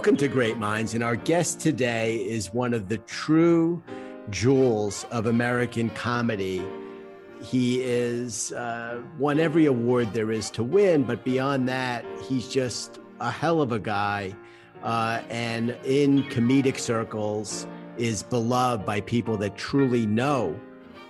Welcome to Great Minds. And our guest today is one of the true jewels of American comedy. He is uh, won every award there is to win, but beyond that, he's just a hell of a guy. Uh, and in comedic circles, is beloved by people that truly know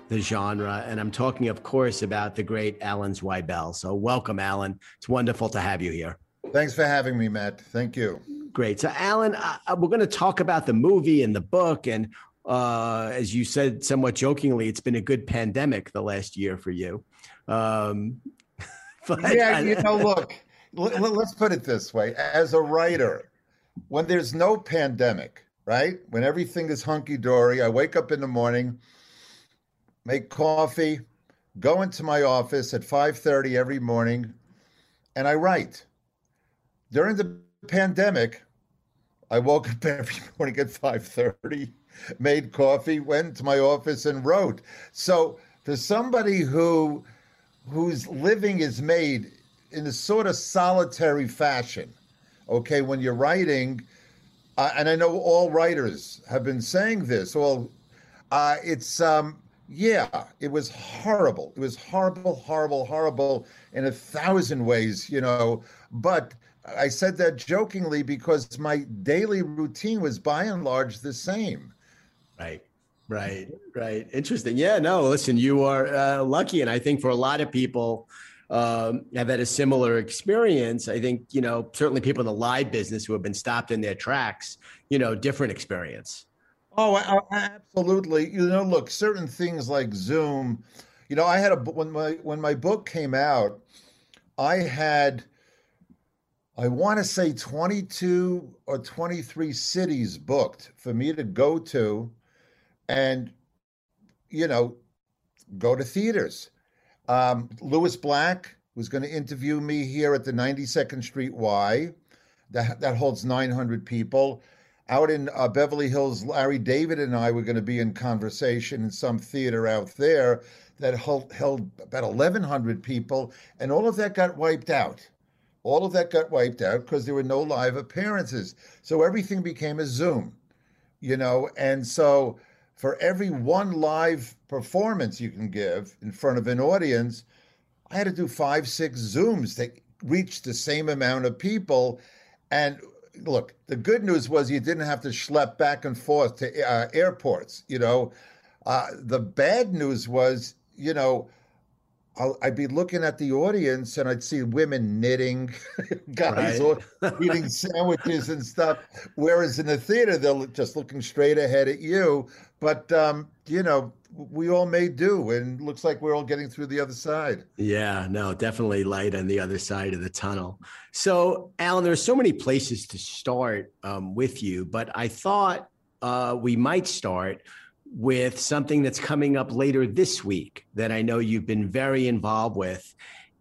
the genre. And I'm talking, of course, about the great Alan Zweibel. So, welcome, Alan. It's wonderful to have you here. Thanks for having me, Matt. Thank you. Great. So, Alan, uh, we're going to talk about the movie and the book. And uh, as you said somewhat jokingly, it's been a good pandemic the last year for you. Um, but, yeah, you know, look, let's put it this way as a writer, when there's no pandemic, right? When everything is hunky dory, I wake up in the morning, make coffee, go into my office at 5:30 every morning, and I write. During the pandemic, I woke up every morning at 5:30, made coffee, went to my office and wrote. So for somebody who whose living is made in a sort of solitary fashion, okay, when you're writing, uh, and I know all writers have been saying this. Well, uh, it's um, yeah, it was horrible. It was horrible, horrible, horrible in a thousand ways, you know. But I said that jokingly because my daily routine was by and large the same. Right. Right, right. Interesting. Yeah, no, listen, you are uh, lucky. And I think for a lot of people, um, have had a similar experience. I think, you know, certainly people in the live business who have been stopped in their tracks, you know, different experience. Oh, absolutely. You know, look, certain things like Zoom, you know, I had a, when my, when my book came out, I had, I want to say 22 or 23 cities booked for me to go to and, you know, go to theaters. Um, Lewis Black was going to interview me here at the 92nd Street Y. That, that holds 900 people. Out in uh, Beverly Hills, Larry David and I were going to be in conversation in some theater out there that held, held about 1,100 people, and all of that got wiped out. All of that got wiped out because there were no live appearances. So everything became a Zoom, you know, and so for every one live performance you can give in front of an audience, I had to do five, six Zooms to reach the same amount of people. And look, the good news was you didn't have to schlep back and forth to uh, airports. You know, uh, the bad news was, you know, i would be looking at the audience and I'd see women knitting, guys right. eating sandwiches and stuff. Whereas in the theater, they're just looking straight ahead at you. But, um, you know, we all may do and looks like we're all getting through the other side yeah no definitely light on the other side of the tunnel so alan there's so many places to start um, with you but i thought uh, we might start with something that's coming up later this week that I know you've been very involved with,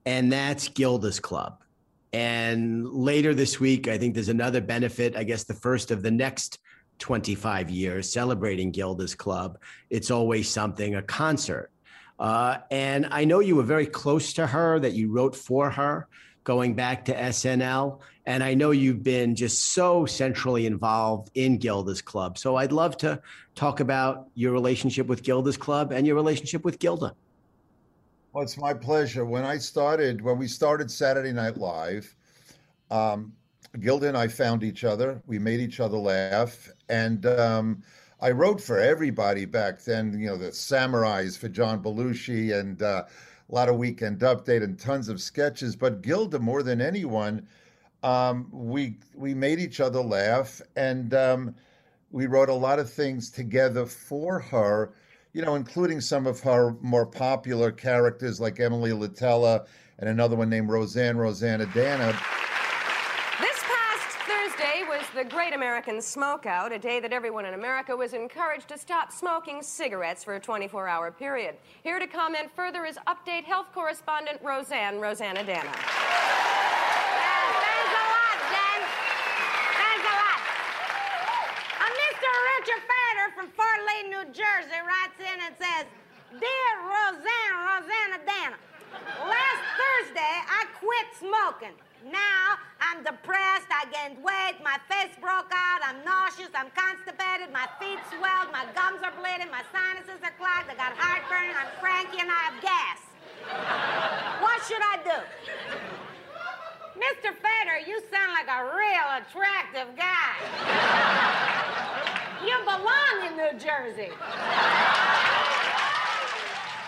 and that's Gilda's Club. And later this week, I think there's another benefit, I guess the first of the next 25 years celebrating Gilda's Club. It's always something, a concert. Uh, and I know you were very close to her, that you wrote for her going back to SNL. And I know you've been just so centrally involved in Gilda's Club. So I'd love to talk about your relationship with Gilda's Club and your relationship with Gilda. Well, it's my pleasure. When I started, when we started Saturday Night Live, um, Gilda and I found each other. We made each other laugh. And um, I wrote for everybody back then, you know, the Samurais for John Belushi and uh, a lot of Weekend Update and tons of sketches. But Gilda, more than anyone, um, we we made each other laugh, and um, we wrote a lot of things together for her. You know, including some of her more popular characters like Emily Litella and another one named Roseanne Roseannadanna the Great American Smokeout, a day that everyone in America was encouraged to stop smoking cigarettes for a 24-hour period. Here to comment further is Update Health correspondent Roseanne Roseannadanna. Richard Feder from Fort Lee, New Jersey writes in and says, Dear Roseanne, Roseannadanna, Last Thursday, I quit smoking. Now I'm depressed, I gained weight, my face broke out, I'm nauseous, I'm constipated, my feet swelled, my gums are bleeding, my sinuses are clogged, I got heartburn, I'm cranky, and I have gas. what should I do? Mr. Feder, you sound like a real attractive guy. you belong in New Jersey.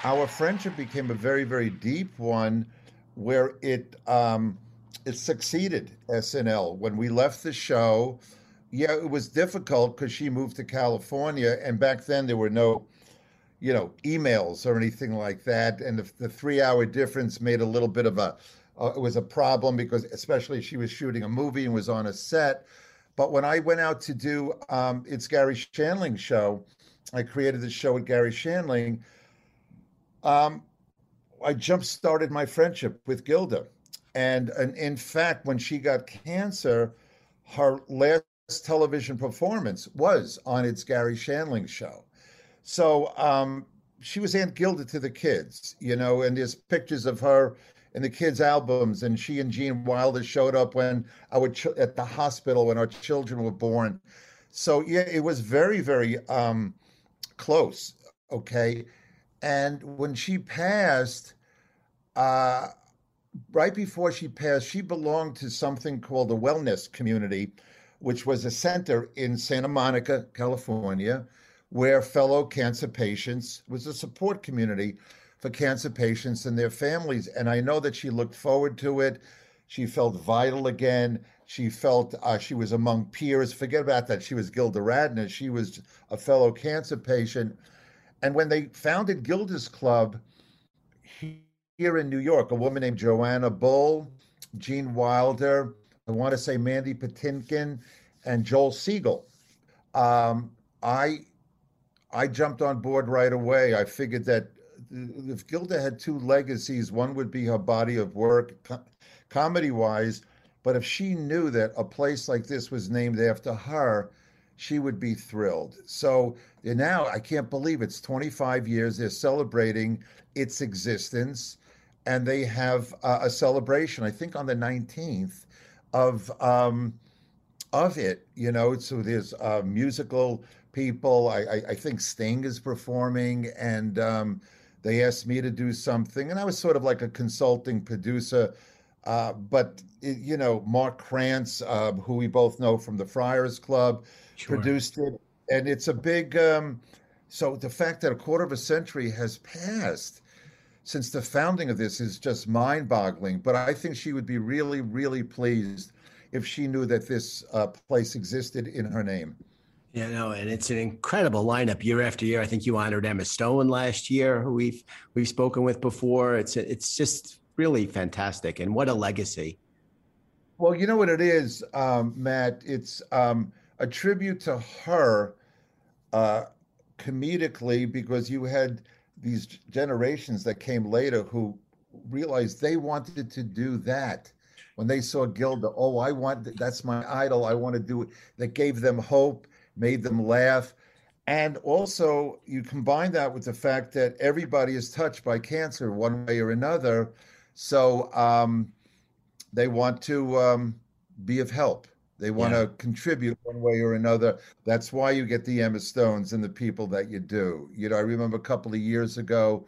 Our friendship became a very, very deep one where it um, it succeeded SNL. When we left the show, yeah, it was difficult because she moved to California, and back then there were no, you know, emails or anything like that, and the, the three-hour difference made a little bit of a, uh, it was a problem because especially she was shooting a movie and was on a set. But when I went out to do um, it's Garry Shandling show, I created the show with Garry Shandling. Um, I jump started my friendship with Gilda and, and in fact, when she got cancer, her last television performance was on its Garry Shandling show. So um, she was Aunt Gilda to the kids, you know, and there's pictures of her in the kids' albums, and she and Gene Wilder showed up when I would ch- at the hospital when our children were born. So yeah, it was very, very um, close. Okay, and when she passed, uh, right before she passed, she belonged to something called the Wellness Community, which was a center in Santa Monica, California, where fellow cancer patients was a support community for cancer patients and their families. And I know that she looked forward to it. She felt vital again. She felt uh, she was among peers. Forget about that. She was Gilda Radner. She was a fellow cancer patient. And when they founded Gilda's Club, here in New York, a woman named Joanna Bull, Gene Wilder, I want to say Mandy Patinkin, and Joel Siegel. Um, I I jumped on board right away. I figured that if Gilda had two legacies, one would be her body of work, co- comedy wise, but if she knew that a place like this was named after her, she would be thrilled. So now I can't believe it's 25 years. They're celebrating its existence and they have uh, a celebration. I think on the nineteenth of um, of it. You know, so there's uh, musical people. I, I, I, think Sting is performing, and um, they asked me to do something, and I was sort of like a consulting producer. Uh, but it, you know, Mark Krantz, uh, who we both know from the Friars Club, sure. produced it, and it's a big. Um, so the fact that a quarter of a century has passed since the founding of this is just mind boggling. But I think she would be really, really pleased if she knew that this uh, place existed in her name. Yeah, no, and it's an incredible lineup year after year. I think you honored Emma Stone last year, who we've we've spoken with before. It's it's just really fantastic, and what a legacy. Well, you know what it is, um, Matt. It's um, a tribute to her, uh, comedically, because you had these generations that came later who realized they wanted to do that when they saw Gilda. Oh, I want that's my idol. I want to do it. That gave them hope, made them laugh. And also, you combine that with the fact that everybody is touched by cancer one way or another. So um, they want to um, be of help. They want yeah. to contribute one way or another. That's why you get the Emma Stones and the people that you do. You know, I remember a couple of years ago,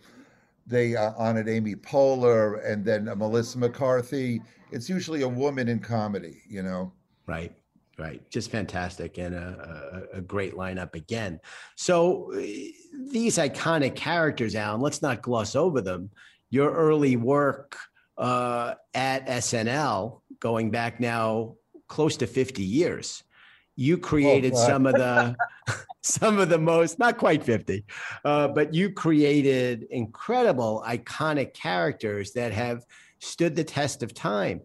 they uh, honored Amy Poehler and then uh, Melissa McCarthy. It's usually a woman in comedy, you know. Right, right. Just fantastic and a, a, a great lineup again. So these iconic characters, Alan, let's not gloss over them. Your early work uh, at SNL, going back now close to 50 years. You created oh, some of the some of the most not quite 50 uh, but you created incredible iconic characters that have stood the test of time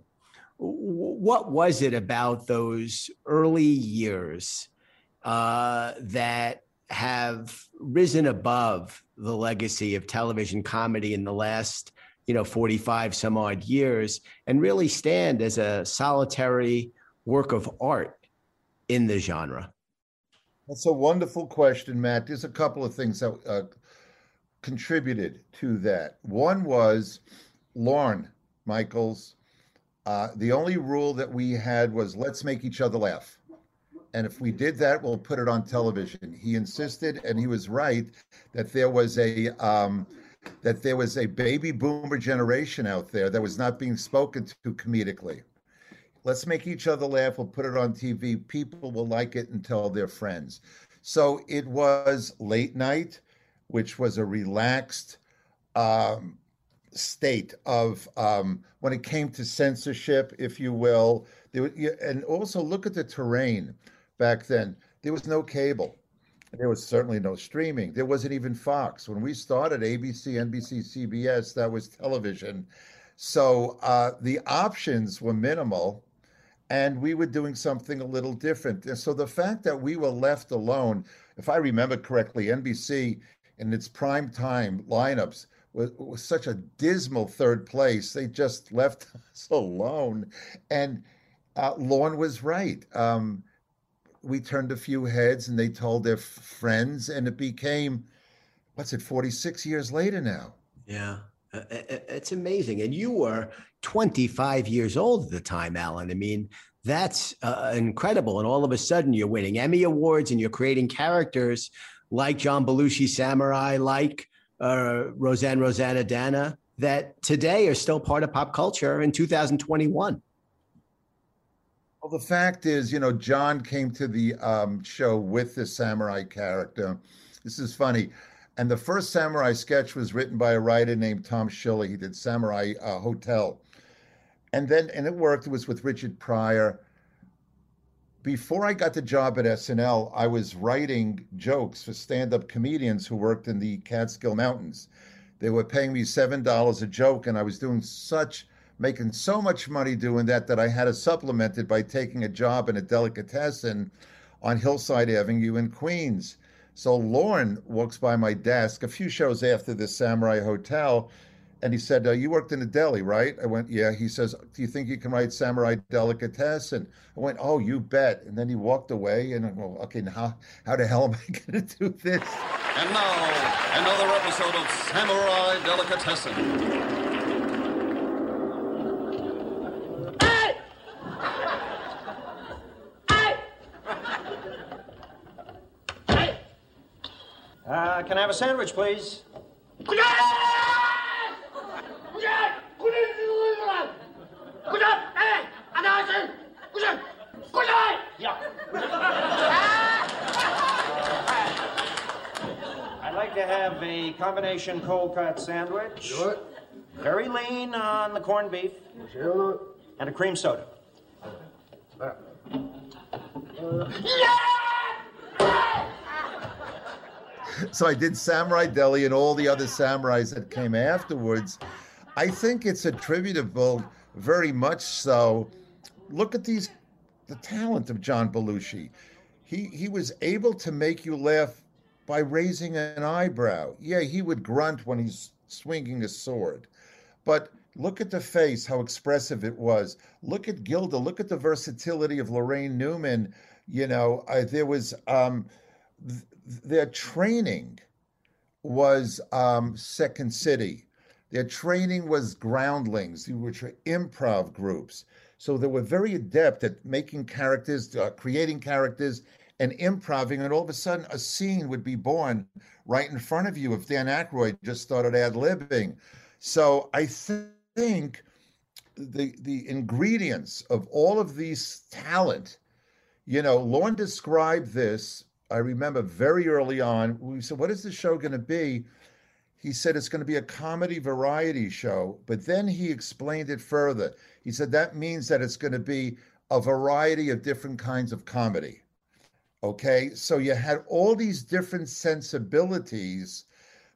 what was it about those early years uh, that have risen above the legacy of television comedy in the last you know 45 some odd years and really stand as a solitary work of art in the genre? That's a wonderful question, Matt. There's a couple of things that uh, contributed to that. One was Lorne Michaels, uh, the only rule that we had was let's make each other laugh. And if we did that, we'll put it on television. He insisted, and he was right, that there was a um, that there was a baby boomer generation out there that was not being spoken to comedically. Let's make each other laugh. We'll put it on TV. People will like it and tell their friends. So it was late night, which was a relaxed um, state of um, when it came to censorship, if you will. There, and also look at the terrain back then. There was no cable. There was certainly no streaming. There wasn't even Fox. When we started ABC, NBC, CBS, that was television. So uh, the options were minimal, and we were doing something a little different. And so the fact that we were left alone, if I remember correctly, NBC in its prime time lineups was, was such a dismal third place. They just left us alone. And uh, Lorne was right. Um, we turned a few heads and they told their friends, and it became, what's it, 46 years later now? Yeah. Uh, it's amazing. And you were 25 years old at the time, Alan. I mean, that's uh, incredible. And all of a sudden, you're winning Emmy Awards and you're creating characters like John Belushi Samurai, like uh, Roseanne Dana, that today are still part of pop culture in 2021. Well, the fact is, you know, John came to the um, show with the samurai character. This is funny. And the first samurai sketch was written by a writer named Tom Schiller. He did Samurai uh, Hotel. And then, and it worked. It was with Richard Pryor. Before I got the job at SNL, I was writing jokes for stand up comedians who worked in the Catskill Mountains. They were paying me $7 a joke, and I was doing such making so much money doing that that I had to supplement it by taking a job in a delicatessen on Hillside Avenue in Queens. So Lorne walks by my desk a few shows after the Samurai Hotel, and he said, uh, "You worked in a deli, right?" I went, "Yeah." He says, "Do you think you can write Samurai Delicatessen?" I went, "Oh, you bet." And then he walked away, and I'm go, "Okay, now how the hell am I going to do this?" And now another episode of Samurai Delicatessen. Can I have a sandwich, please? I'd like to have a combination cold cut sandwich. Sure. Very lean on the corned beef. Sure. And a cream soda. Uh, so I did Samurai Deli and all the other samurais that came afterwards. I think it's attributable very much so. Look at these, the talent of John Belushi. He he was able to make you laugh by raising an eyebrow. Yeah, he would grunt when he's swinging a sword, but look at the face, how expressive it was. Look at Gilda. Look at the versatility of Laraine Newman. You know, uh, there was. Um, th- their training was um, Second City. Their training was groundlings, which were improv groups. So they were very adept at making characters, uh, creating characters, and improving. And all of a sudden, a scene would be born right in front of you if Dan Aykroyd just started ad libbing. So I th- think the the ingredients of all of these talent, you know, Lorne described this I remember very early on, we said, What is the show going to be? He said, It's going to be a comedy variety show. But then he explained it further. He said, That means that it's going to be a variety of different kinds of comedy. Okay. So you had all these different sensibilities.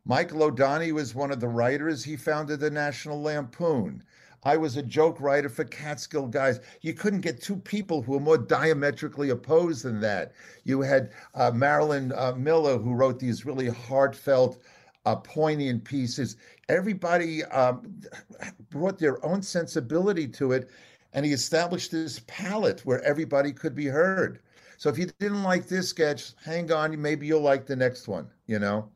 Michael O'Donoghue was one of the writers. He founded the National Lampoon. I was a joke writer for Catskill Guys. You couldn't get two people who were more diametrically opposed than that. You had uh, Marilyn uh, Miller, who wrote these really heartfelt, uh, poignant pieces. Everybody um, brought their own sensibility to it, and he established this palette where everybody could be heard. So if you didn't like this sketch, hang on, maybe you'll like the next one, you know?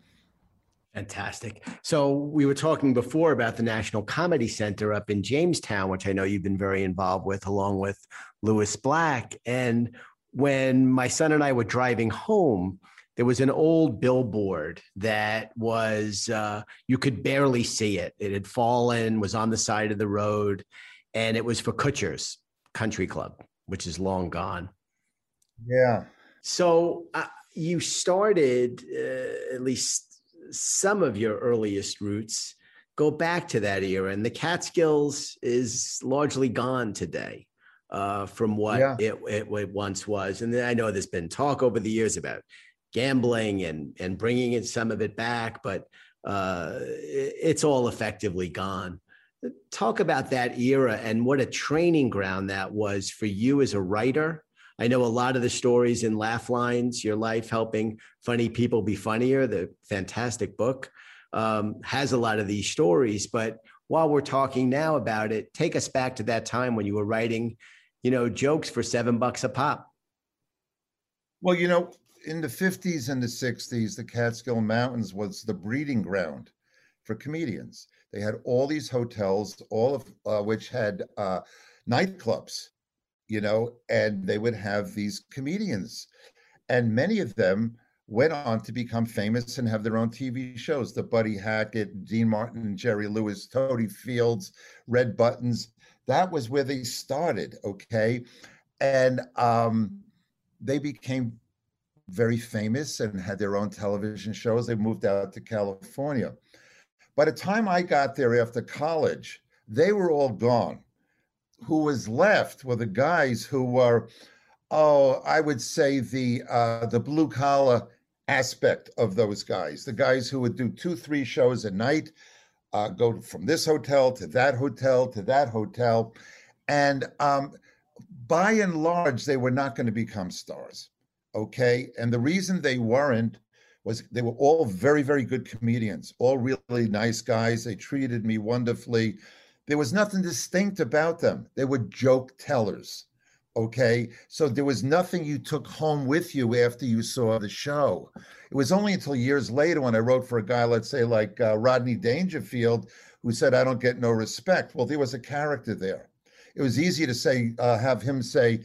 Fantastic. So we were talking before about the National Comedy Center up in Jamestown, which I know you've been very involved with, along with Lewis Black. And when my son and I were driving home, there was an old billboard that was uh, you could barely see it. It had fallen, was on the side of the road, and it was for Kutsher's Country Club, which is long gone. Yeah. So uh, you started uh, at least some of your earliest roots go back to that era, and the Catskills is largely gone today uh, from what Yeah. it, it, it once was. And I know there's been talk over the years about gambling and and bringing it some of it back, but uh, it- it's all effectively gone. Talk about that era and what a training ground that was for you as a writer. I know a lot of the stories in Laugh Lines, Your Life Helping Funny People Be Funnier, the fantastic book, um, has a lot of these stories. But while we're talking now about it, take us back to that time when you were writing, you know, jokes for seven bucks a pop. Well, you know, in the 50s and the 60s, the Catskill Mountains was the breeding ground for comedians. They had all these hotels, all of uh, which had uh, nightclubs, you know, and they would have these comedians. And many of them went on to become famous and have their own TV shows. The Buddy Hackett, Dean Martin, Jerry Lewis, Totie Fields, Red Buttons. That was where they started, okay? And um, they became very famous and had their own television shows. They moved out to California. By the time I got there after college, they were all gone. Who was left were the guys who were, oh, I would say the uh, the blue collar aspect of those guys. The guys who would do two, three shows a night, uh, go from this hotel to that hotel to that hotel, and um, by and large, they were not going to become stars. Okay. And the reason they weren't was they were all very, very good comedians, all really nice guys. They treated me wonderfully. There was nothing distinct about them. They were joke tellers. Okay. So there was nothing you took home with you after you saw the show. It was only until years later when I wrote for a guy, let's say like uh, Rodney Dangerfield, who said, I don't get no respect. Well, there was a character there. It was easy to say, uh, have him say,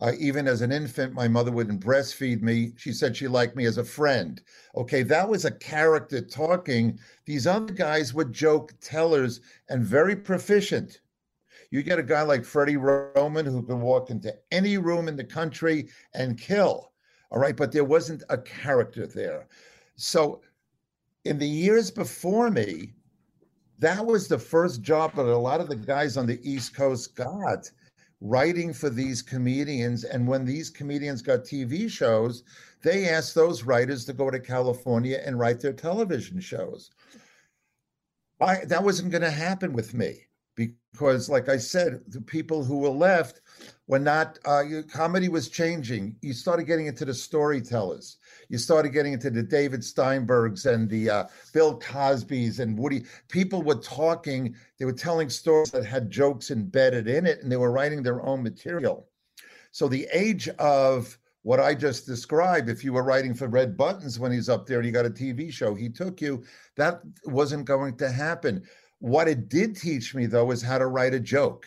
uh, even as an infant, my mother wouldn't breastfeed me. She said she liked me as a friend. Okay, that was a character talking. These other guys were joke tellers and very proficient. You get a guy like Freddie Roman who can walk into any room in the country and kill. All right, but there wasn't a character there. So, in the years before me, that was the first job that a lot of the guys on the East Coast got writing for these comedians. And when these comedians got TV shows, they asked those writers to go to California and write their television shows. I, that wasn't going to happen with me because, like I said, the people who were left were not, uh, comedy was changing. You started getting into the storytellers. You started getting into the David Steinbergs and the uh, Bill Cosbys and Woody. People were talking, they were telling stories that had jokes embedded in it, and they were writing their own material. So the age of what I just described, if you were writing for Red Buttons when he's up there and you got a TV show, he took you, that wasn't going to happen. What it did teach me, though, is how to write a joke.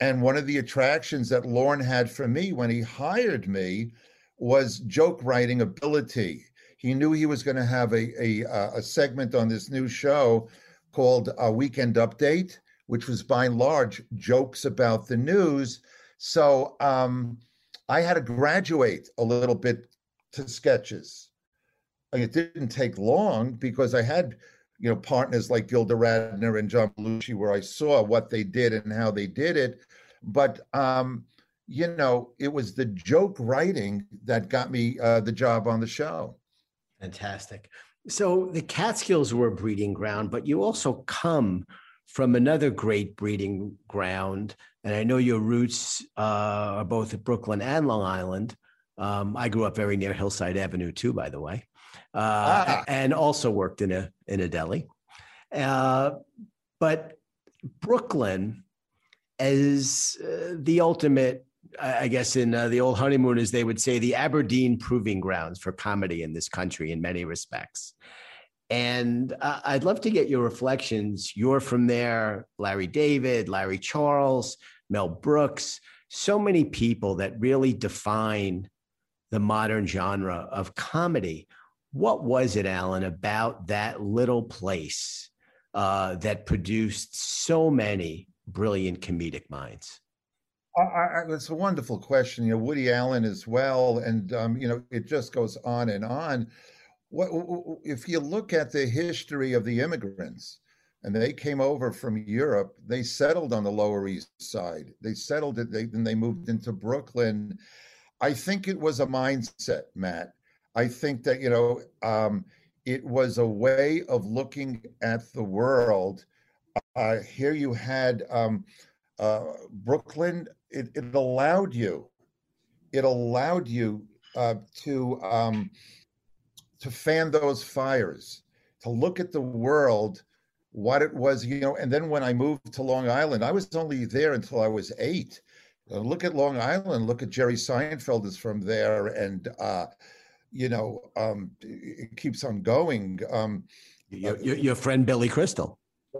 And one of the attractions that Lorne had for me when he hired me was joke writing ability. He knew he was going to have a, a, uh, a segment on this new show called a Weekend Update, which was by and large jokes about the news. So um, I had to graduate a little bit to sketches. It didn't take long because I had, you know, partners like Gilda Radner and John Belushi, where I saw what they did and how they did it. But um, you know, it was the joke writing that got me uh, the job on the show. Fantastic. So the Catskills were a breeding ground, but you also come from another great breeding ground. And I know your roots uh, are both at Brooklyn and Long Island. Um, I grew up very near Hillside Avenue, too, by the way, uh, Ah. and also worked in a in a deli. Uh, but Brooklyn is uh, the ultimate I guess in uh, the old honeymoon, honeymooners, they would say the Aberdeen proving grounds for comedy in this country in many respects. And uh, I'd love to get your reflections. You're from there, Larry David, Larry Charles, Mel Brooks, so many people that really define the modern genre of comedy. What was it, Alan, about that little place uh, that produced so many brilliant comedic minds? I, I, it's a wonderful question. You know, Woody Allen as well, and um, you know, it just goes on and on. What if you look at the history of the immigrants? And they came over from Europe. They settled on the Lower East Side. They settled it. They then they moved into Brooklyn. I think it was a mindset, Matt. I think that you know um, it was a way of looking at the world. Uh, here you had um, uh, Brooklyn. It, it, allowed you. It allowed you uh, to um, to fan those fires, to look at the world, what it was, you know. And then when I moved to Long Island, I was only there until I was eight uh, look at Long Island. Look at Jerry Seinfeld is from there, and uh, you know um, it keeps on going. Um, your, your, your, friend Billy Crystal.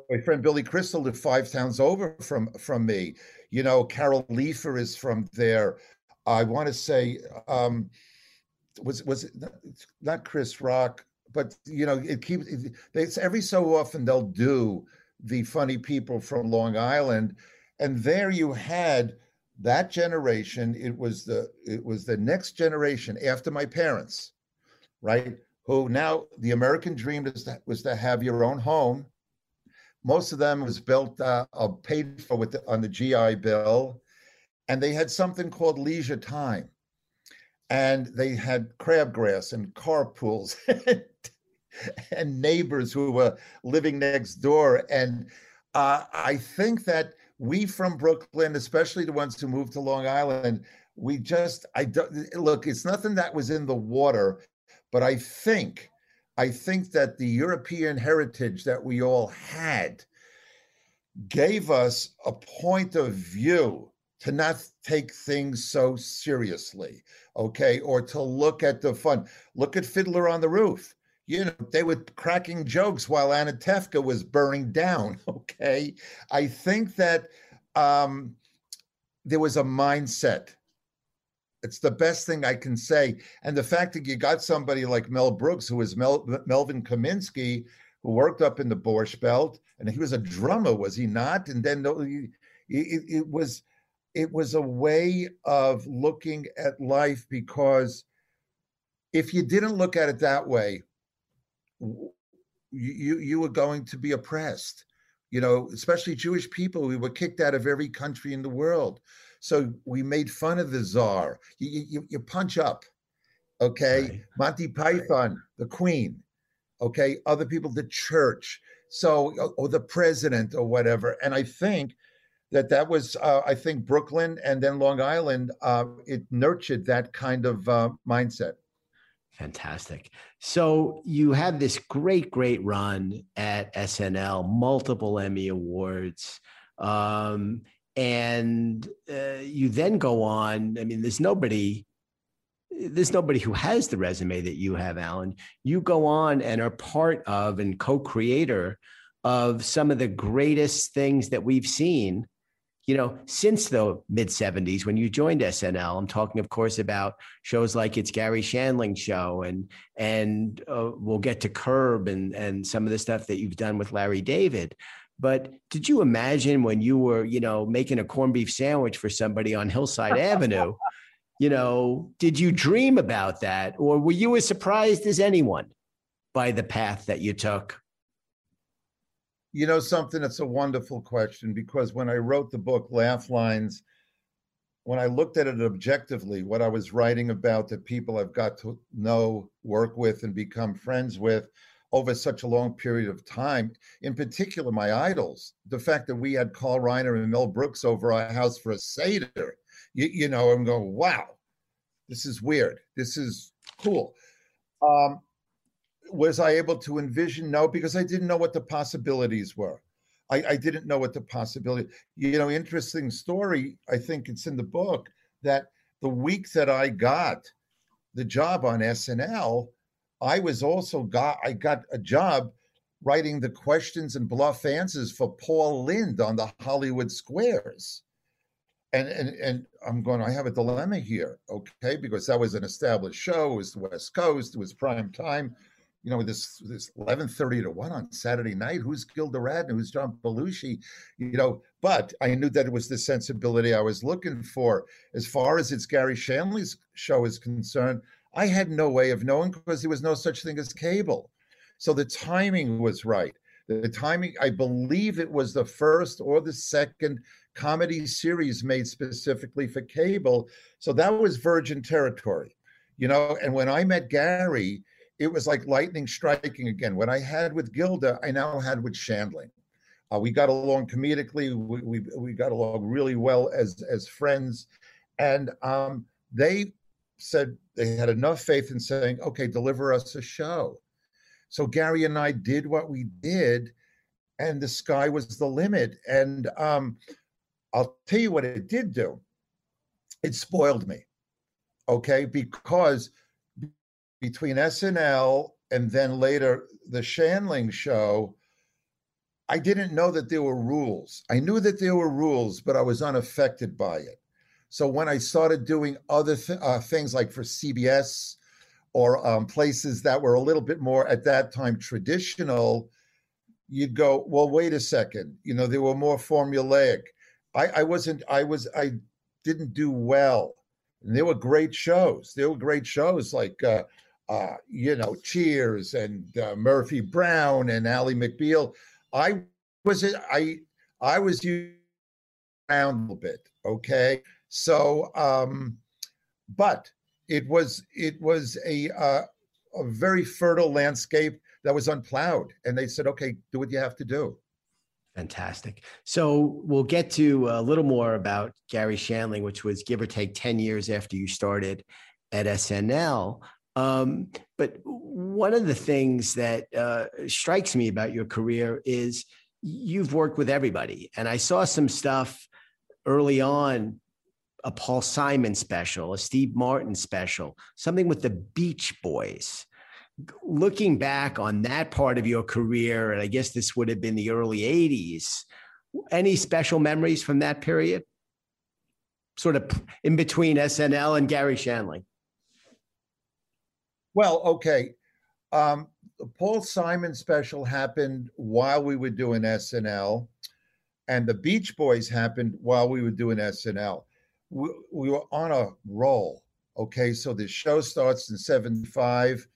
My friend Billy Crystal lived five towns over from from me. You know, Carol Leifer is from there. I want to say um, was was it not Chris Rock, but you know it keeps. It's every so often they'll do the funny people from Long Island, and there you had that generation it was the it was the next generation after my parents right who now the american dream is that was to have your own home most of them was built uh, uh paid for with the, on the gi bill and they had something called leisure time and they had crabgrass and carpools and neighbors who were living next door and uh, i think that we from Brooklyn, especially the ones who moved to Long Island, we just I don't look. It's nothing that was in the water, but I think I think that the European heritage that we all had gave us a point of view to not take things so seriously, okay, or to look at the fun. Look at Fiddler on the Roof you know, they were cracking jokes while Anatevka was burning down. Okay. I think that um, there was a mindset. It's the best thing I can say. And the fact that you got somebody like Mel Brooks, who was Mel, Melvin Kaminsky, who worked up in the Borscht Belt, and he was a drummer, was he not? And then it, it was it was a way of looking at life because if you didn't look at it that way, you you were going to be oppressed you know especially jewish people we were kicked out of every country in the world so we made fun of the czar you, you, you punch up okay right. monty python right. the queen okay other people the church so or the president or whatever and i think that that was uh, i think brooklyn and then long island uh, it nurtured that kind of uh, mindset Fantastic. So you had this great, great run at SNL, multiple Emmy Awards. Um, and uh, you then go on. I mean, there's nobody, there's nobody who has the resume that you have, Alan. You go on and are part of and co-creator of some of the greatest things that we've seen you know, since the mid 70s when you joined SNL. I'm talking, of course, about shows like It's garry Shandling Show, and and uh, we'll get to Curb and and some of the stuff that you've done with Larry David. But did you imagine when you were, you know, making a corned beef sandwich for somebody on Hillside Avenue? You know, did you dream about that, or were you as surprised as anyone by the path that you took? You know something? It's a wonderful question because when I wrote the book Laugh Lines, when I looked at it objectively, what I was writing about the people I've got to know, work with, and become friends with over such a long period of time, in particular my idols, the fact that we had Carl Reiner and Mel Brooks over our house for a Seder, you, you know, I'm going, wow, this is weird. This is cool. Um, was I able to envision? No, because I didn't know what the possibilities were. I, I didn't know what the possibility. You know, interesting story. I think it's in the book that the week that I got the job on SNL, I was also got I got a job writing the questions and bluff answers for Paul Lynde on the Hollywood Squares. And and and I'm going, I have a dilemma here, okay? Because that was an established show, it was the West Coast, it was prime time. You know, this this 11:30 to 1 on Saturday night. Who's Gilda Radner? Who's John Belushi? You know, but I knew that it was the sensibility I was looking for. As far as it's Garry Shandling's show is concerned, I had no way of knowing because there was no such thing as cable. So the timing was right. The timing, I believe it was the first or the second comedy series made specifically for cable. So that was virgin territory, you know. And when I met Garry, it was like lightning striking again. What I had with Gilda, I now had with Shandling. Uh, we got along comedically. We, we, we got along really well as as friends, and um, they said they had enough faith in saying, "Okay, deliver us a show." So Garry and I did what we did, and the sky was the limit. And um, I'll tell you what it did do. It spoiled me, okay, because between SNL and then later the Shandling show, I didn't know that there were rules. I knew that there were rules, but I was unaffected by it. So when I started doing other th- uh, things like for CBS or um, places that were a little bit more at that time traditional, you'd go, well, wait a second. You know, they were more formulaic. I, I wasn't, I was, I didn't do well. And there were great shows. There were great shows like, uh, uh, you know, Cheers and uh, Murphy Brown and Ally McBeal. I was, I, I was around a little bit. Okay. So, um, but it was it was a uh, a very fertile landscape that was unplowed, and they said, "Okay, do what you have to do." Fantastic. So we'll get to a little more about Garry Shandling, which was give or take ten years after you started at SNL. Um, but one of the things that uh, strikes me about your career is you've worked with everybody, and I saw some stuff early on a Paul Simon special, a Steve Martin special, something with the Beach Boys. Looking back on that part of your career, and I guess this would have been the early 80s, any special memories from that period? Sort of in between SNL and Garry Shandling. Well, okay. Um, the Paul Simon special happened while we were doing SNL, and the Beach Boys happened while we were doing SNL we, we were on a roll. Okay, so the show starts in 75.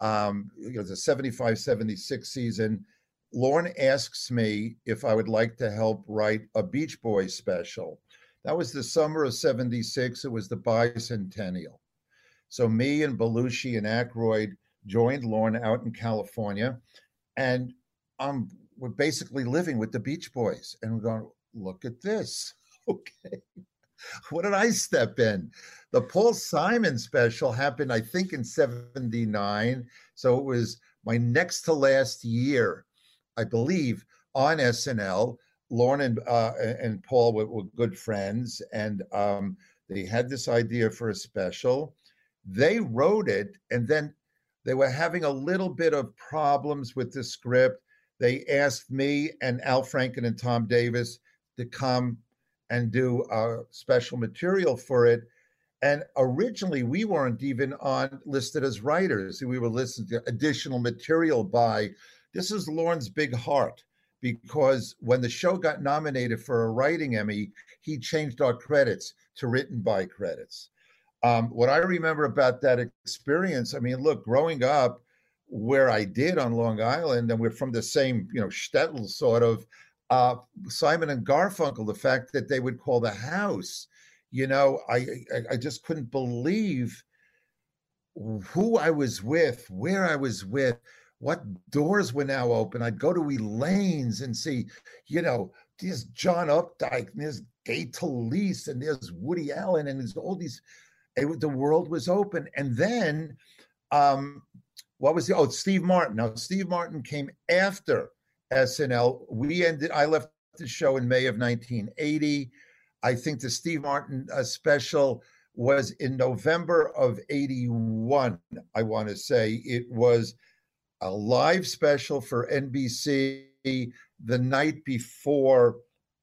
Um, it was a 75 76 season. Lorne asks me if I would like to help write a Beach Boys special. That was the summer of 76. It was the bicentennial. So me and Belushi and Aykroyd joined Lorne out in California. And um, we're basically living with the Beach Boys. And we're going, look at this. Okay. what did I step in? The Paul Simon special happened, I think, in 79. So it was my next to last year, I believe, on SNL. Lorne and, uh, and Paul were, were, good friends, and um, they had this idea for a special. They wrote it, and then they were having a little bit of problems with the script. They asked me and Al Franken and Tom Davis to come and do uh, special material for it. And originally, we weren't even on listed as writers. We were listed to additional material by. This is Lorne's big heart because when the show got nominated for a writing Emmy, he changed our credits to written by credits. Um, what I remember about that experience, I mean, look, growing up where I did on Long Island, and we're from the same, you know, shtetl sort of uh, Simon and Garfunkel, the fact that they would call the house, you know, I, I, I just couldn't believe who I was with, where I was with, what doors were now open. I'd go to Elaine's and see, you know, there's John Updike, and there's Gay Talese, and there's Woody Allen, and there's all these. It, the world was open, and then, um, what was the? Oh, Steve Martin. Now Steve Martin came after SNL. We ended. I left the show in May of 1980. I think the Steve Martin uh, special was in November of 81, I want to say. It was a live special for NBC the night before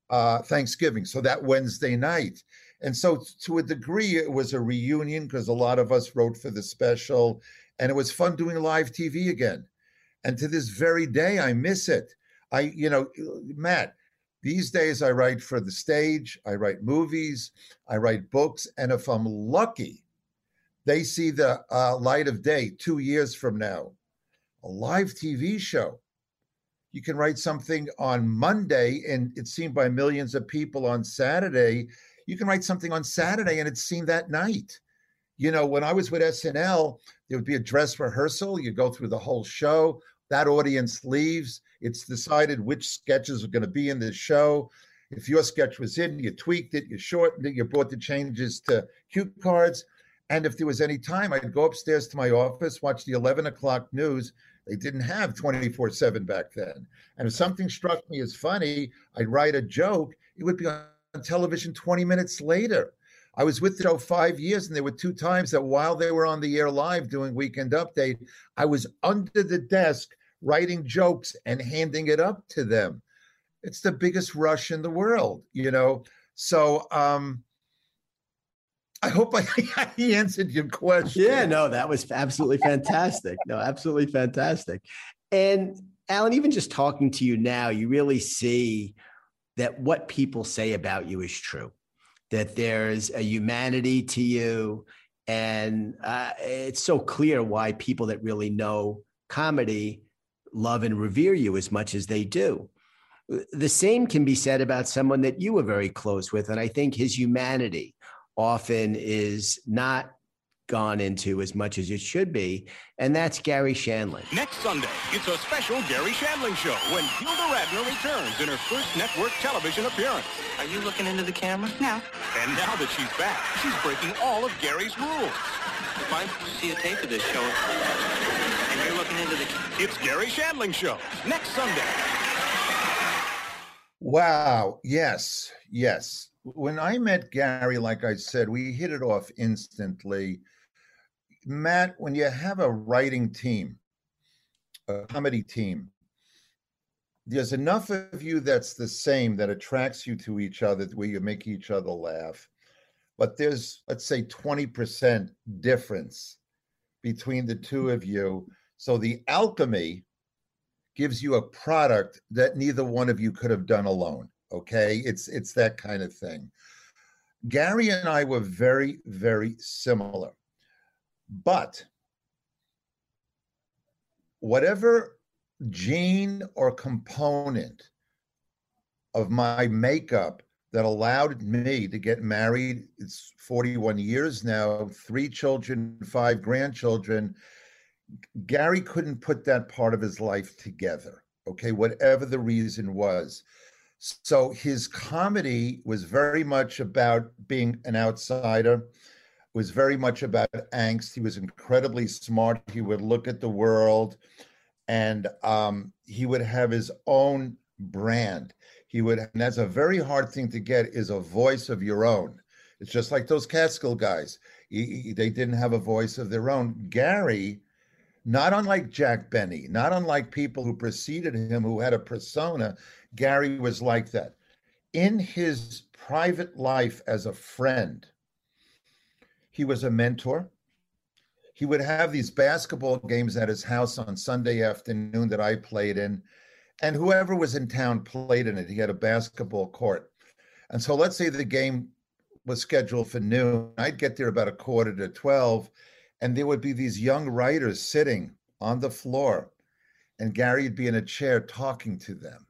uh, Thanksgiving, so that Wednesday night. And so, to a degree, it was a reunion because a lot of us wrote for the special, and it was fun doing live TV again. And to this very day, I miss it. I, you know, Matt, these days I write for the stage, I write movies, I write books, and if I'm lucky, they see the uh, light of day two years from now. A live TV show. You can write something on Monday and it's seen by millions of people on Saturday. You can write something on Saturday and it's seen that night. You know, when I was with SNL, there would be a dress rehearsal. You go through the whole show. That audience leaves. It's decided which sketches are going to be in the show. If your sketch was in, you tweaked it, you shortened it, you brought the changes to cue cards. And if there was any time, I'd go upstairs to my office, watch the 11 o'clock news. They didn't have 24 7 back then. And if something struck me as funny, I'd write a joke. It would be on television 20 minutes later. I was with the show five years, and there were two times that while they were on the air live doing Weekend Update, I was under the desk writing jokes and handing it up to them. It's the biggest rush in the world, you know. So um I hope I, I answered your question. Yeah, no, that was absolutely fantastic. no, absolutely fantastic. And Alan, even just talking to you now, you really see that what people say about you is true, that there's a humanity to you. And uh, it's so clear why people that really know comedy love and revere you as much as they do. The same can be said about someone that you were very close with. And I think his humanity often is not gone into as much as it should be, and that's Garry Shandling. Next Sunday, it's a special Garry Shandling show when Gilda Radner returns in her first network television appearance. Are you looking into the camera? No. And now that she's back, she's breaking all of Garry's rules. If I see a tape of this show, and you're looking into the... It's Garry Shandling show, next Sunday. Wow. Yes. Yes. When I met Garry, like I said, we hit it off instantly. Matt, when you have a writing team, a comedy team, there's enough of you that's the same that attracts you to each other where you make each other laugh. But there's, let's say, 20% difference between the two of you. So the alchemy gives you a product that neither one of you could have done alone. Okay. It's it's that kind of thing. Garry and I were very, very similar. But whatever gene or component of my makeup that allowed me to get married, it's 41 years now, three children, five grandchildren. Garry couldn't put that part of his life together, okay, whatever the reason was. So his comedy was very much about being an outsider, was very much about angst. He was incredibly smart. He would look at the world and um, he would have his own brand. He would, and that's a very hard thing to get is a voice of your own. It's just like those Catskill guys. He, he, they didn't have a voice of their own. Garry, not unlike Jack Benny, not unlike people who preceded him who had a persona, Garry was like that. In his private life as a friend, he was a mentor. He would have these basketball games at his house on Sunday afternoon that I played in, and whoever was in town played in it. He had a basketball court. And so let's say the game was scheduled for noon. I'd get there about a quarter to 12, and there would be these young writers sitting on the floor, and Garry would be in a chair talking to them.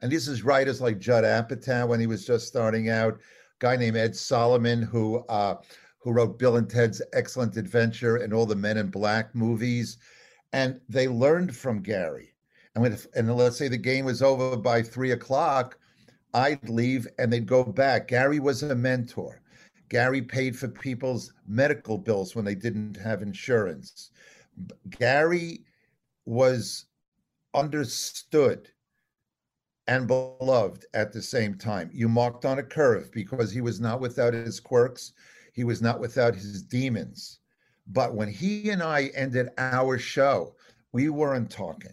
And this is writers like Judd Apatow when he was just starting out, guy named Ed Solomon who uh, who wrote Bill and Ted's Excellent Adventure and all the Men in Black movies, and they learned from Garry. And when and let's say the game was over by three o'clock, I'd leave and they'd go back. Garry was a mentor. Garry paid for people's medical bills when they didn't have insurance. Garry was understood and beloved at the same time. You marked on a curve because he was not without his quirks. He was not without his demons. But when he and I ended our show, we weren't talking.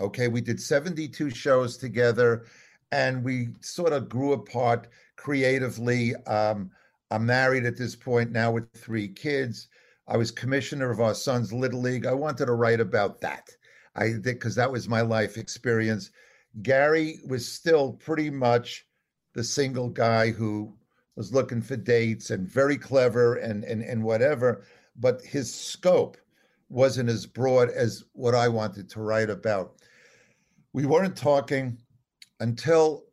Okay, we did 72 shows together and we sort of grew apart creatively. Um, I'm married at this point now with three kids. I was commissioner of our son's little league. I wanted to write about that. I did because that was my life experience. Garry was still pretty much the single guy who was looking for dates and very clever and and and whatever, but his scope wasn't as broad as what I wanted to write about. We weren't talking until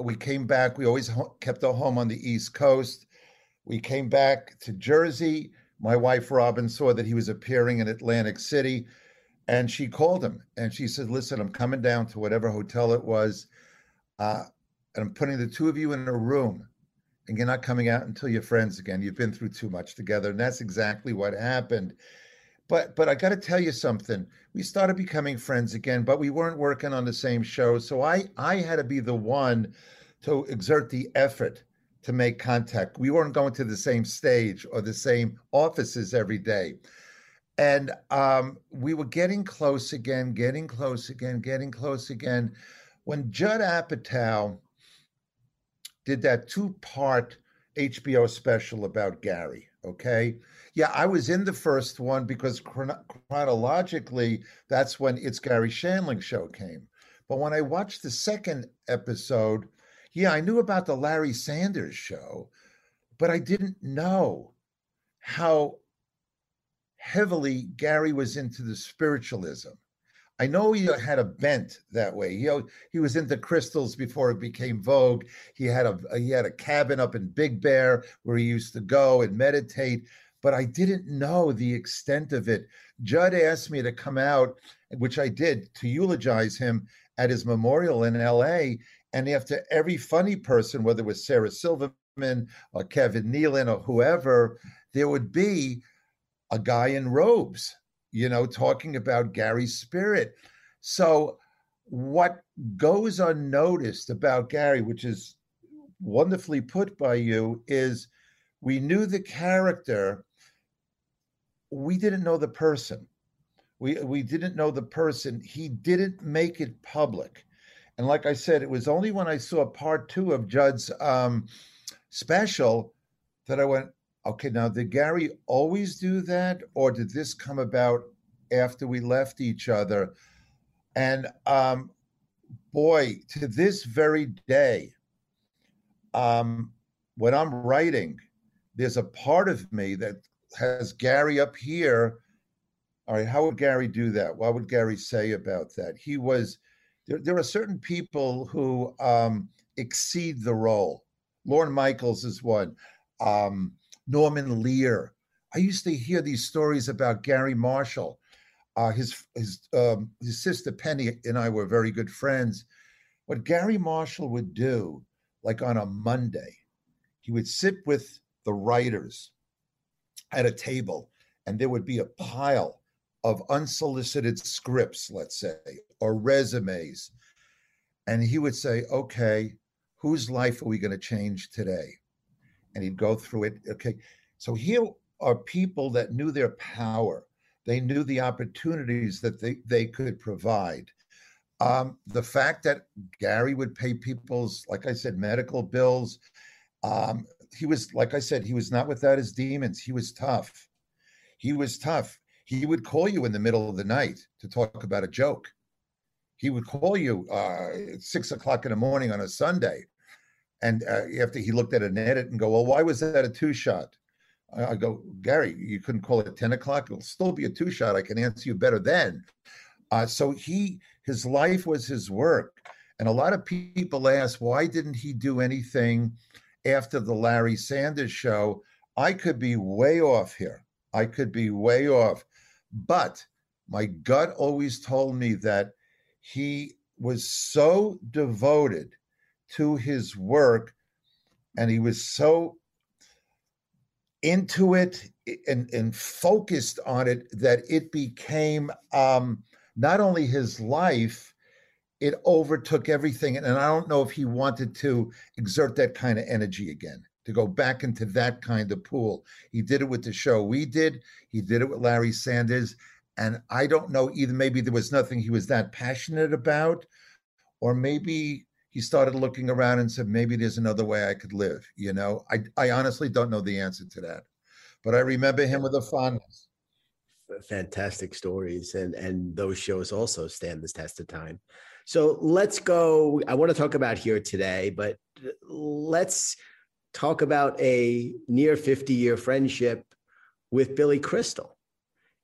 we came back. We always kept our home on the East Coast. We came back to Jersey. My wife Robin saw that he was appearing in Atlantic City and she called him and she said, Listen, I'm coming down to whatever hotel it was. Uh, and I'm putting the two of you in a room and you're not coming out until you're friends again. You've been through too much together. And that's exactly what happened. But but I got to tell you something. We started becoming friends again, but we weren't working on the same show. So I I had to be the one to exert the effort to make contact. We weren't going to the same stage or the same offices every day. And um, we were getting close again, getting close again, getting close again. When Judd Apatow did that two part HBO special about Garry, okay? Yeah, I was in the first one because chron- chronologically, that's when It's Garry Shandling show came. But when I watched the second episode, yeah, I knew about the Larry Sanders show, but I didn't know how heavily Garry was into the spiritualism. I know he had a bent that way. He he was into crystals before it became vogue. He had a he had a cabin up in Big Bear where he used to go and meditate, but I didn't know the extent of it. Judd asked me to come out, which I did, to eulogize him at his memorial in L.A. And after every funny person, whether it was Sarah Silverman or Kevin Nealon or whoever, there would be a guy in robes, you know, talking about Garry's spirit. So, what goes unnoticed about Garry, which is wonderfully put by you, is we knew the character, we didn't know the person. We, we didn't know the person. He didn't make it public. And like I said, it was only when I saw part two of Judd's um, special that I went, okay, now did Garry always do that, or did this come about after we left each other? And um, boy, to this very day, um, when I'm writing, there's a part of me that has Garry up here. All right, how would Garry do that? What would Garry say about that? He was there, there are certain people who um, exceed the role. Lorne Michaels is one. Um, Norman Lear. I used to hear these stories about Garry Marshall. Uh, his his um, his sister Penny and I were very good friends. What Garry Marshall would do, like on a Monday, he would sit with the writers at a table, and there would be a pile of unsolicited scripts, let's say, or resumes. And he would say, okay, whose life are we going to change today? And he'd go through it. Okay. So here are people that knew their power. They knew the opportunities that they, they could provide. Um, the fact that Garry would pay people's, like I said, medical bills. Um, he was, like I said, he was not without his demons. He was tough. He was tough. He would call you in the middle of the night to talk about a joke he would call you uh, at six o'clock in the morning on a Sunday. And uh, after he looked at an edit and go, well, why was that a two shot? I go, Garry, you couldn't call it 10 o'clock. It'll still be a two shot. I can answer you better then. Uh, so he, his life was his work. And a lot of people ask, why didn't he do anything after the Larry Sanders show? I could be way off here. I could be way off. But my gut always told me that he was so devoted to his work and he was so into it and, and focused on it that it became um, not only his life, it overtook everything. And I don't know if he wanted to exert that kind of energy again. to go back into that kind of pool. He did it with the show we did, he did it with Larry Sanders. And I don't know either maybe there was nothing he was that passionate about, or maybe he started looking around and said, maybe there's another way I could live. You know, I, I honestly don't know the answer to that, but I remember him with a fondness. Fantastic stories, and and those shows also stand the test of time. So let's go. I want to talk about here today, but let's talk about a near 50 year friendship with Billy Crystal.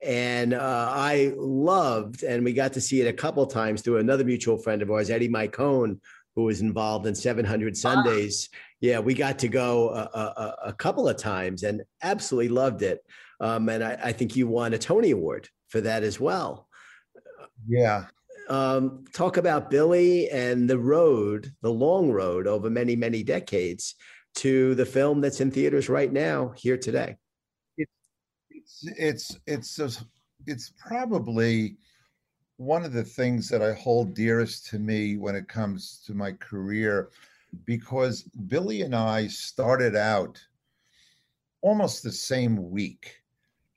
And uh, I loved, and we got to see it a couple times through another mutual friend of ours, Eddie Mycone, who was involved in 700 Sundays. Ah. Yeah, we got to go a, a, a, couple of times and absolutely loved it. Um, and I, I, think you won a Tony Award for that as well. Yeah. Um, talk about Billy and the road, the long road over many, many decades to the film that's in theaters right now here today. It's it's it's it's, it's probably one of the things that I hold dearest to me when it comes to my career, because Billy and I started out almost the same week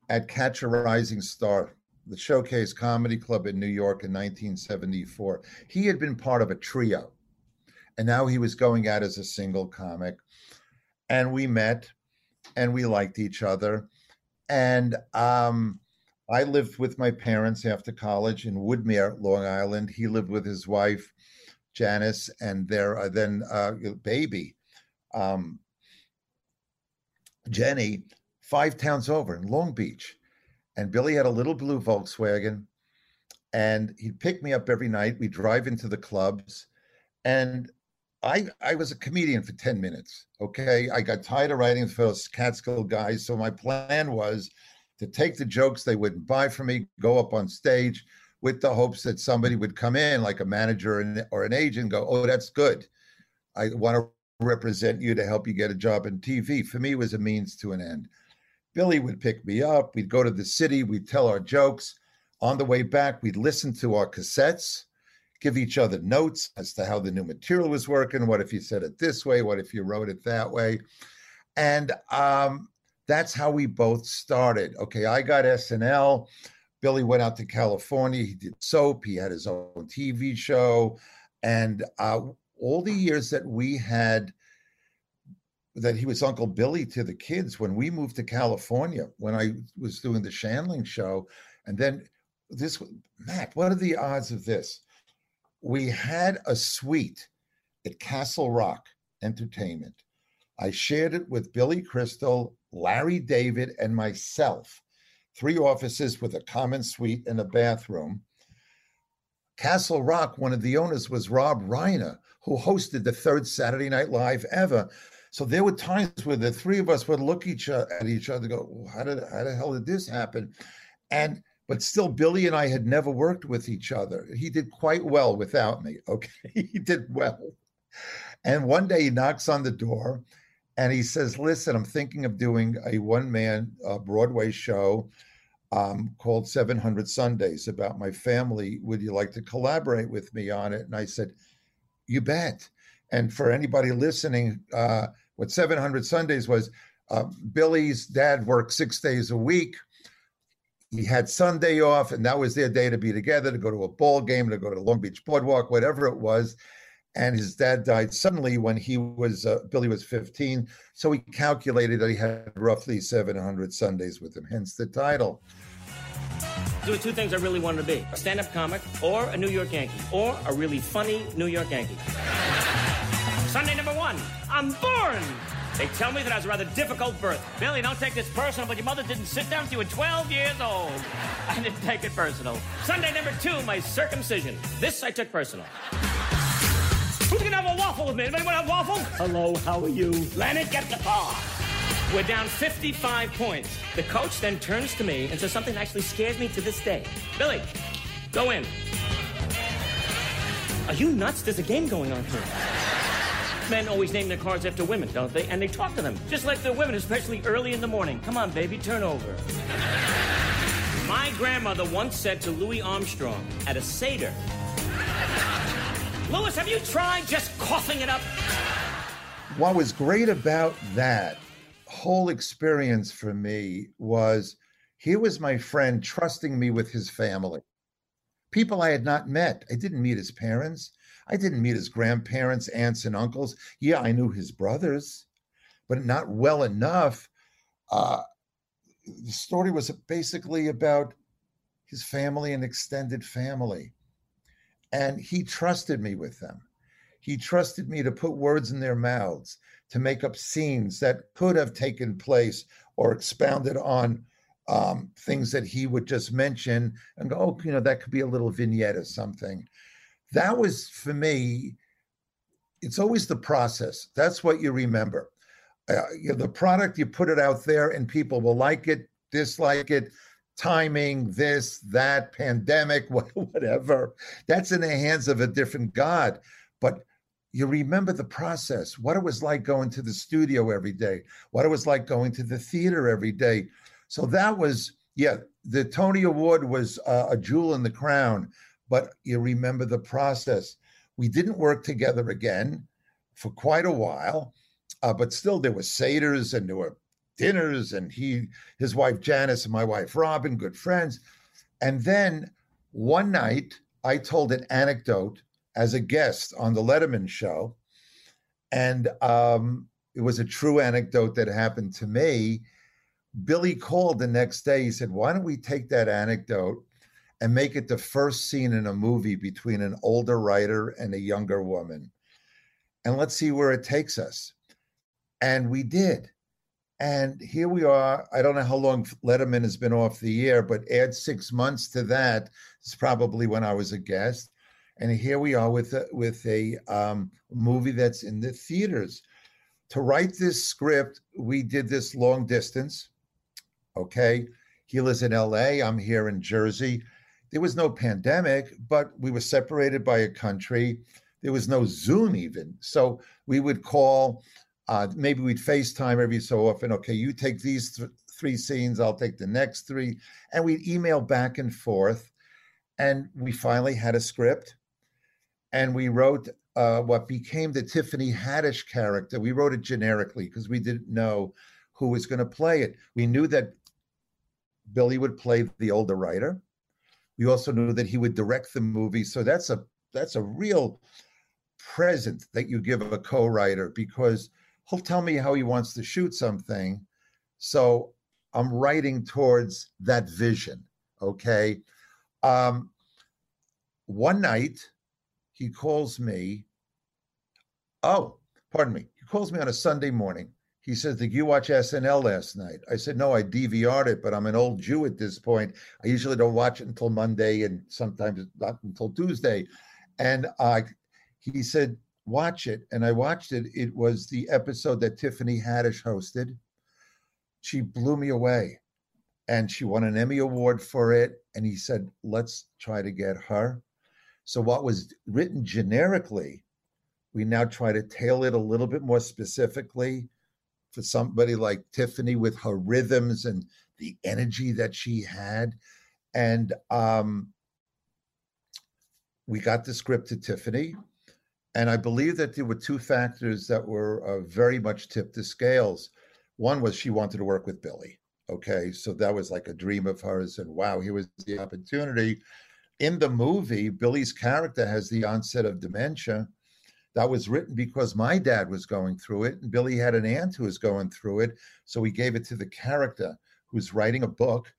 at Catch a Rising Star, the Showcase Comedy Club in New York in 1974. He had been part of a trio, and now he was going out as a single comic. And we met and we liked each other. And um, I lived with my parents after college in Woodmere, Long Island. He lived with his wife, Janice, and their uh, then uh, baby, um, Jenny, five towns over in Long Beach. And Billy had a little blue Volkswagen, and he'd pick me up every night. We'd drive into the clubs, and I I was a comedian for ten minutes. Okay, I got tired of writing for those Catskill guys, so my plan was to take the jokes they wouldn't buy from me, go up on stage with the hopes that somebody would come in, like a manager or an agent, go, "Oh, that's good. I want to represent you to help you get a job in TV." For me, it was a means to an end. Billy would pick me up. We'd go to the city. We'd tell our jokes. On the way back, we'd listen to our cassettes, give each other notes as to how the new material was working. What if you said it this way? What if you wrote it that way? And um, that's how we both started. Okay, I got SNL. Billy went out to California. He did soap. He had his own TV show. And uh, all the years that we had, that he was Uncle Billy to the kids when we moved to California, when I was doing the Shandling show. And then this, Matt, what are the odds of this? We had a suite at Castle Rock Entertainment. I shared it with Billy Crystal Larry David, and myself. Three offices with a common suite and a bathroom. Castle Rock, one of the owners was Rob Reiner, who hosted the third Saturday Night Live ever. So there were times where the three of us would look each other, at each other, go, "How did how the hell did this happen?" And but still, Billy and I had never worked with each other. He did quite well without me. Okay, he did well. And one day he knocks on the door, and he says, "Listen, I'm thinking of doing a one-man uh, Broadway show um, called 700 Sundays about my family. Would you like to collaborate with me on it?" And I said, "You bet." And for anybody listening, uh, what 700 Sundays was, uh, Billy's dad worked six days a week. He had Sunday off, and that was their day to be together, to go to a ball game, to go to Long Beach Boardwalk, whatever it was and his dad died suddenly when he was uh, Billy was 15. So he calculated that he had roughly 700 Sundays with him, hence the title. There were two things I really wanted to be: a stand-up comic or a New York Yankee, or a really funny New York Yankee. Sunday number one, I'm born. They tell me that I was a rather difficult birth. Billy, don't take this personal, but your mother didn't sit down with you at 12 years old. I didn't take it personal. Sunday number two, my circumcision. This I took personal. Who's gonna have a waffle with me? Anybody want a waffle? Hello, how are you? Leonard, get the ball. We're down 55 points. The coach then turns to me and says something that actually scares me to this day. Billy, go in. Are you nuts? There's a game going on here. Men always name their cars after women, don't they? And they talk to them, just like the women, especially early in the morning. Come on, baby, turn over. My grandmother once said to Louis Armstrong at a Seder, Louis, have you tried just coughing it up? what was great about that whole experience for me was here was my friend trusting me with his family. People I had not met. I didn't meet his parents. I didn't meet his grandparents, aunts, and uncles. Yeah, I knew his brothers, but not well enough. Uh, the story was basically about his family and extended family. And he trusted me with them. He trusted me to put words in their mouths, to make up scenes that could have taken place or expounded on um, things that he would just mention and go, oh, you know, that could be a little vignette or something. That was for me, it's always the process. That's what you remember. Uh, you know, the product, you put it out there and people will like it, dislike it, timing, this, that, pandemic, whatever. That's in the hands of a different God. But you remember the process, what it was like going to the studio every day, what it was like going to the theater every day. So that was, yeah, the Tony Award was uh, a jewel in the crown, but you remember the process. We didn't work together again for quite a while, uh, but still there were seders and there were dinners, and he, his wife Janice, and my wife Robin, good friends. And then one night, I told an anecdote as a guest on the Letterman show. And um, it was a true anecdote that happened to me. Billy called the next day. He said, Why don't we take that anecdote and make it the first scene in a movie between an older writer and a younger woman? And let's see where it takes us. And we did. And here we are. I don't know how long Letterman has been off the air, but add six months to that. It's probably when I was a guest and here we are with a, with a um, movie that's in the theaters. To write this script, we did this long distance. Okay, he lives in L.A. I'm here in Jersey. There was no pandemic, but we were separated by a country. There was no Zoom even, so we would call. Uh, maybe we'd FaceTime every so often. Okay, you take these th- three scenes, I'll take the next three, and we'd email back and forth. And we finally had a script and we wrote uh, what became the Tiffany Haddish character. We wrote it generically because we didn't know who was going to play it. We knew that Billy would play the older writer. We also knew that he would direct the movie. So that's a that's a real present that you give a co-writer because he'll tell me how he wants to shoot something. So I'm writing towards that vision. Okay. Um, one night he calls me. Oh, pardon me. He calls me on a Sunday morning. He says, Did you watch SNL last night? I said, No, I DVR'd it, but I'm an old Jew at this point. I usually don't watch it until Monday and sometimes not until Tuesday. And uh, he said, Watch it. And I watched it. It was the episode that Tiffany Haddish hosted. She blew me away and she won an Emmy Award for it. And he said, Let's try to get her. So what was written generically, we now try to tailor it a little bit more specifically for somebody like Tiffany with her rhythms and the energy that she had. And um, we got the script to Tiffany. And I believe that there were two factors that were uh, very much tipped the scales. One was she wanted to work with Billy. Okay. So that was like a dream of hers. And wow, here was the opportunity in the movie, Billy's character has the onset of dementia. That was written because my dad was going through it, and Billy had an aunt who was going through it. So we gave it to the character who's writing a book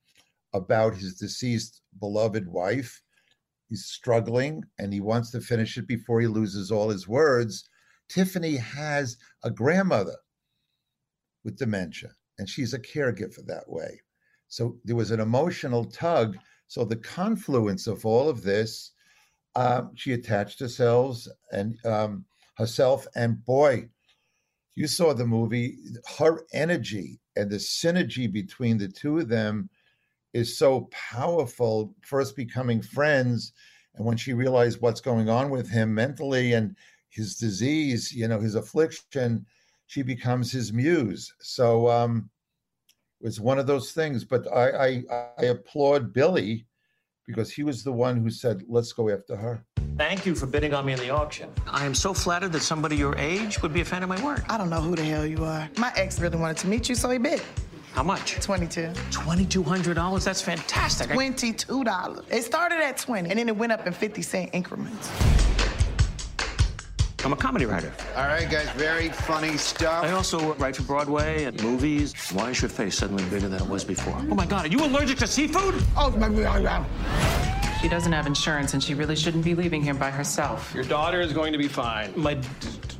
about his deceased beloved wife. He's struggling and he wants to finish it before he loses all his words. Tiffany has a grandmother with dementia, and she's a caregiver that way. So there was an emotional tug so the confluence of all of this, um, she attached herself and um, herself, and boy, you saw the movie. Her energy and the synergy between the two of them is so powerful. First becoming friends, and when she realized what's going on with him mentally and his disease, you know, his affliction, she becomes his muse. So um, it was one of those things. But I, I, I applaud Billy because he was the one who said, "Let's go after her." Thank you for bidding on me in the auction. I am so flattered that somebody your age would be a fan of my work. I don't know who the hell you are. My ex really wanted to meet you, so he bid. How much? 22. $2,200? That's fantastic. $22. It started at 20, and then it went up in 50 cent increments. I'm a comedy writer. All right, guys, very funny stuff. I also write for Broadway and movies. Why is your face suddenly bigger than it was before? Oh my God, are you allergic to seafood? Oh, my God. She doesn't have insurance, and she really shouldn't be leaving here by herself. Your daughter is going to be fine. My.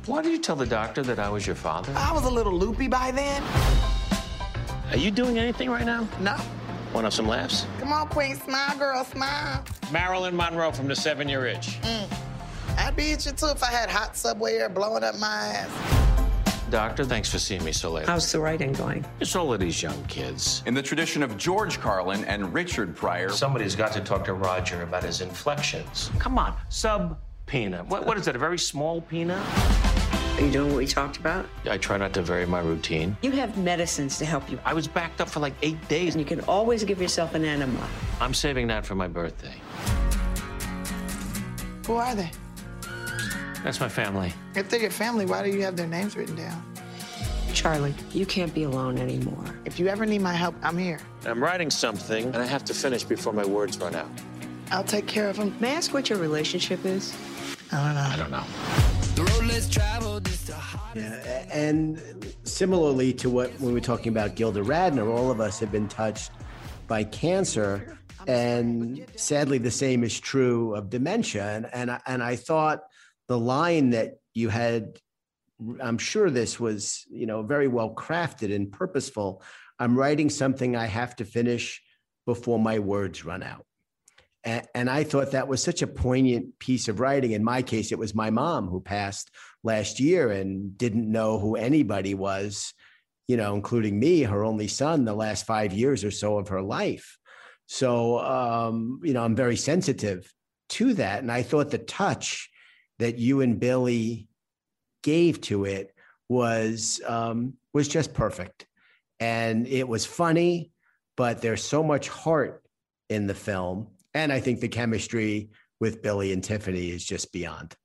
Why did you tell the doctor that I was your father? I was a little loopy by then. Are you doing anything right now? No. Want to have some laughs? Come on, Queen, smile, girl, smile. Marilyn Monroe from the Seven Year Itch. Mm. I'd be at you too if I had hot subway air blowing up my ass. Doctor, thanks for seeing me so late. How's the writing going? It's all of these young kids. In the tradition of George Carlin and Richard Pryor, Somebody's got to talk to Roger about his inflections. Come on, subpoena. What, what is that, a very small peanut? Are you doing what we talked about? I try not to vary my routine. You have medicines to help you. I was backed up for like eight days. And you can always give yourself an enema. I'm saving that for my birthday. Who are they? That's my family. If they're your family, why do you have their names written down? Charlie, you can't be alone anymore. If you ever need my help, I'm here. I'm writing something, and I have to finish before my words run out. I'll take care of them. May I ask what your relationship is? I don't know. I don't know. Yeah, and similarly to what when we were talking about Gilda Radner, all of us have been touched by cancer, and sadly, the same is true of dementia. And and I, and I thought the line that you had, I'm sure this was you know very well crafted and purposeful. I'm writing something I have to finish before my words run out. And, and I thought that was such a poignant piece of writing. In my case, it was my mom who passed last year and didn't know who anybody was, you know, including me, her only son, the last five years or so of her life. So, um, you know, I'm very sensitive to that. And I thought the touch that you and Billy gave to it was um, was just perfect, and it was funny, but there's so much heart in the film, and I think the chemistry with Billy and Tiffany is just beyond.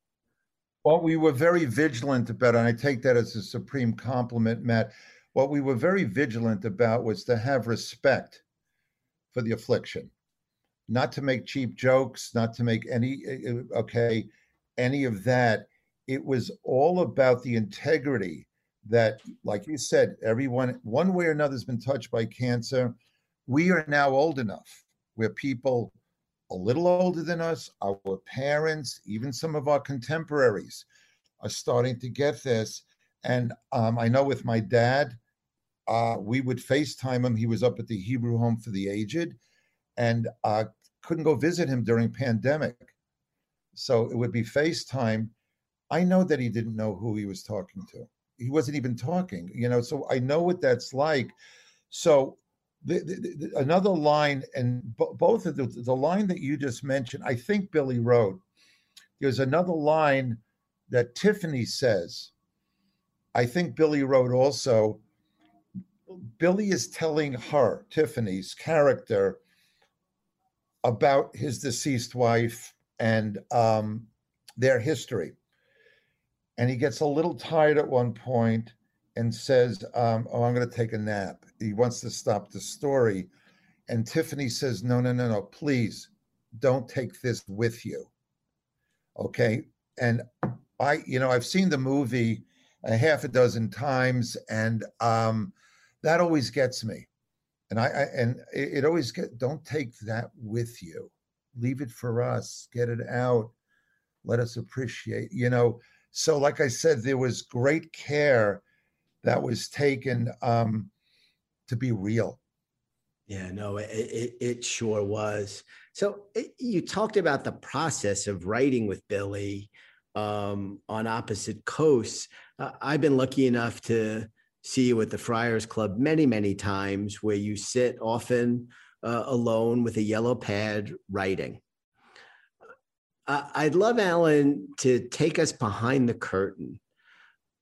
What we were very vigilant about, and I take that as a supreme compliment, Matt. What we were very vigilant about was to have respect for the affliction, not to make cheap jokes, not to make any, uh, okay, any of that. It was all about the integrity that, like you said, everyone, one way or another, has been touched by cancer. We are now old enough where people a little older than us, our parents, even some of our contemporaries are starting to get this. And um, I know with my dad, uh, we would FaceTime him. He was up at the Hebrew Home for the Aged and uh, couldn't go visit him during pandemic. So it would be FaceTime. I know that he didn't know who he was talking to. He wasn't even talking, you know, so I know what that's like. So the, the, the, another line, and b- both of the, the line that you just mentioned, I think Billy wrote. There's another line that Tiffany says. I think Billy wrote also. Billy is telling her, Tiffany's character, about his deceased wife and um, their history. And he gets a little tired at one point and says, um, Oh, I'm going to take a nap. He wants to stop the story. And Tiffany says, No, no, no, no, please don't take this with you. Okay. And I, you know, I've seen the movie a half a dozen times, and um, that always gets me. And I, I and it, it always get don't take that with you. Leave it for us. Get it out. Let us appreciate, you know. So, like I said, there was great care that was taken um, to be real. Yeah, no, it, it, it sure was. So it, you talked about the process of writing with Billy um, on opposite coasts. Uh, I've been lucky enough to see you at the Friars Club many, many times where you sit often uh, alone with a yellow pad writing. Uh, I'd love Alan to take us behind the curtain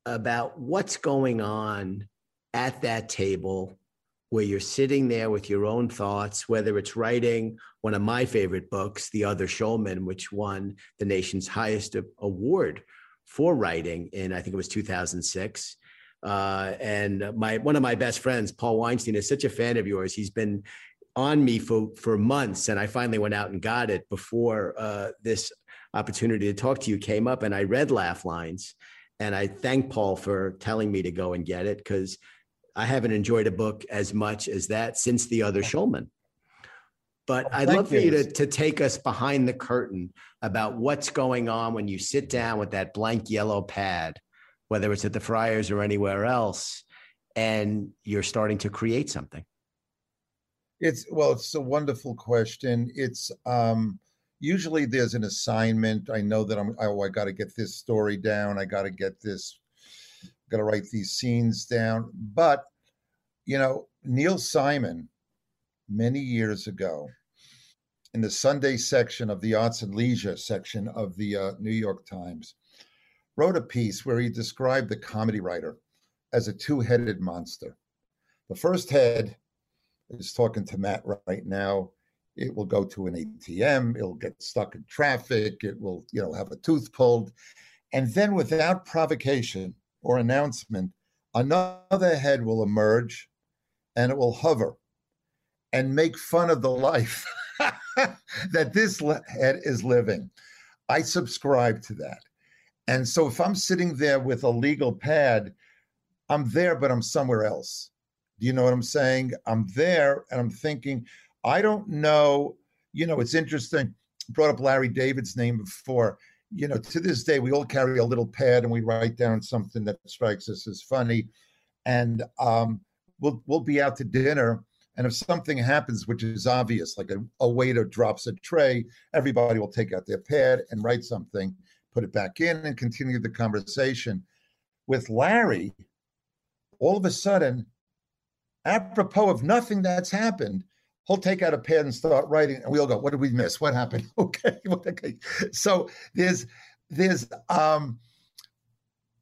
about what's going on at that table where you're sitting there with your own thoughts, whether it's writing one of my favorite books, The Other Shulman, which won the nation's highest award for writing in, I think it was 2006. Uh, and my one of my best friends, Paul Weinstein, is such a fan of yours. He's been on me for for months, and I finally went out and got it before uh, this opportunity to talk to you came up, and I read Laugh Lines, and I thank Paul for telling me to go and get it because I haven't enjoyed a book as much as that since The Other Shulman. But I'd love for you to, to take us behind the curtain about what's going on when you sit down with that blank yellow pad, whether it's at the Friars or anywhere else, and you're starting to create something. It's well, it's a wonderful question. It's um usually there's an assignment. I know that I'm oh, I gotta get this story down, I gotta get this, gotta write these scenes down. But you know, Neil Simon many years ago in the Sunday section of the Arts and Leisure section of the uh, New York Times wrote a piece where he described the comedy writer as a two headed monster. The first head is talking to Matt right now. It will go to an ATM, it'll get stuck in traffic, it will, you know, have a tooth pulled. And then without provocation or announcement, another head will emerge and it will hover and make fun of the life that this head is living. I subscribe to that. And so if I'm sitting there with a legal pad, I'm there, but I'm somewhere else. Do you know what I'm saying? I'm there and I'm thinking, I don't know. You know, it's interesting. Brought up Larry David's name before. You know, to this day, we all carry a little pad and we write down something that strikes us as funny. And um, we'll we'll be out to dinner. And if something happens, which is obvious, like a, a waiter drops a tray, everybody will take out their pad and write something, put it back in, and continue the conversation. With Larry, all of a sudden, apropos of nothing that's happened, he'll take out a pen and start writing, and we'll go, "What did we miss? What happened?" okay, okay. So there's there's um,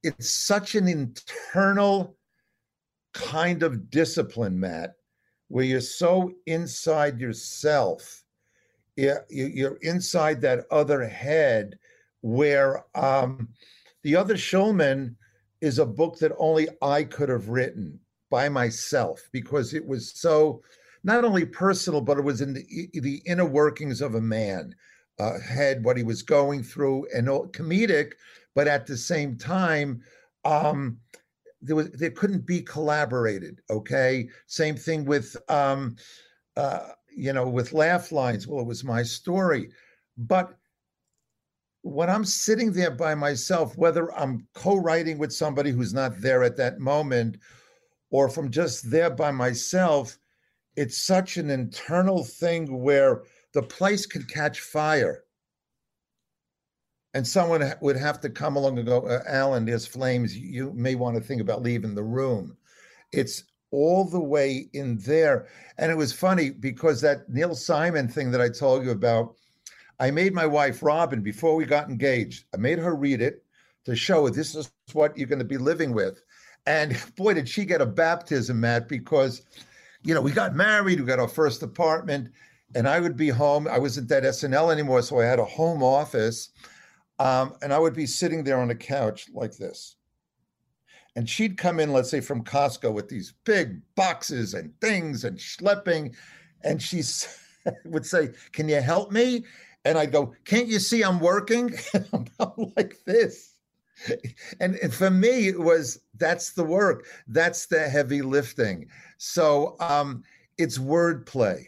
it's such an internal kind of discipline, Matt, where you're so inside yourself, you're inside that other head, where um, the other Shulman is a book that only I could have written by myself because it was so not only personal, but it was in the, the inner workings of a man uh, head, what he was going through, and comedic, but at the same time, um, there was there couldn't be collaborated. Okay, same thing with um, uh, you know with laugh lines. Well, it was my story, but when I'm sitting there by myself, whether I'm co-writing with somebody who's not there at that moment or from just there by myself, it's such an internal thing where the place could catch fire. And someone would have to come along and go, uh, Alan, there's flames. You may want to think about leaving the room. It's all the way in there. And it was funny because that Neil Simon thing that I told you about, I made my wife, Robin, before we got engaged, I made her read it to show her this is what you're going to be living with. And boy, did she get a baptism, Matt, because, you know, we got married, we got our first apartment, and I would be home. I wasn't at SNL anymore, so I had a home office. Um, and I would be sitting there on a couch like this. And she'd come in, let's say from Costco with these big boxes and things and schlepping. And she would say, Can you help me? And I'd go, Can't you see I'm working? I'm like this and, for me it was that's the work. That's the heavy lifting. So um, it's wordplay.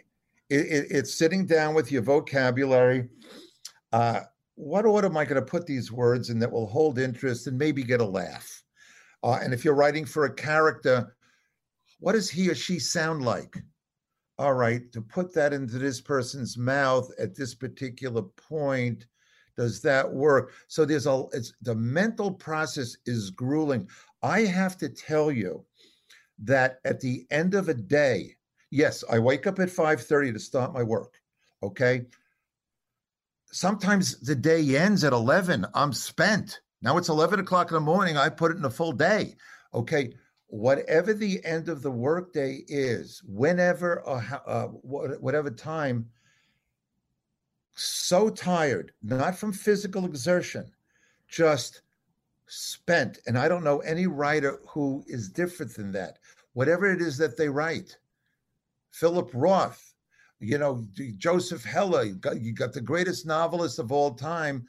It, it, it's sitting down with your vocabulary. Uh, what order am i going to put these words in that will hold interest and maybe get a laugh? Uh, and if you're writing for a character what does he or she sound like? All right to put that into this person's mouth at this particular point does that work? So there's a it's the mental process is grueling. I have to tell you that at the end of a day yes i wake up at 5.30 to start my work okay? Sometimes the day ends at 11 i'm spent. Now it's 11 o'clock in the morning i put it in a full day okay? Whatever the end of the workday is, whenever or uh, whatever time, so tired, not from physical exertion, just spent. And I don't know any writer who is different than that. Whatever it is that they write, Philip Roth, you know, Joseph Heller, you got, you got the greatest novelist of all time.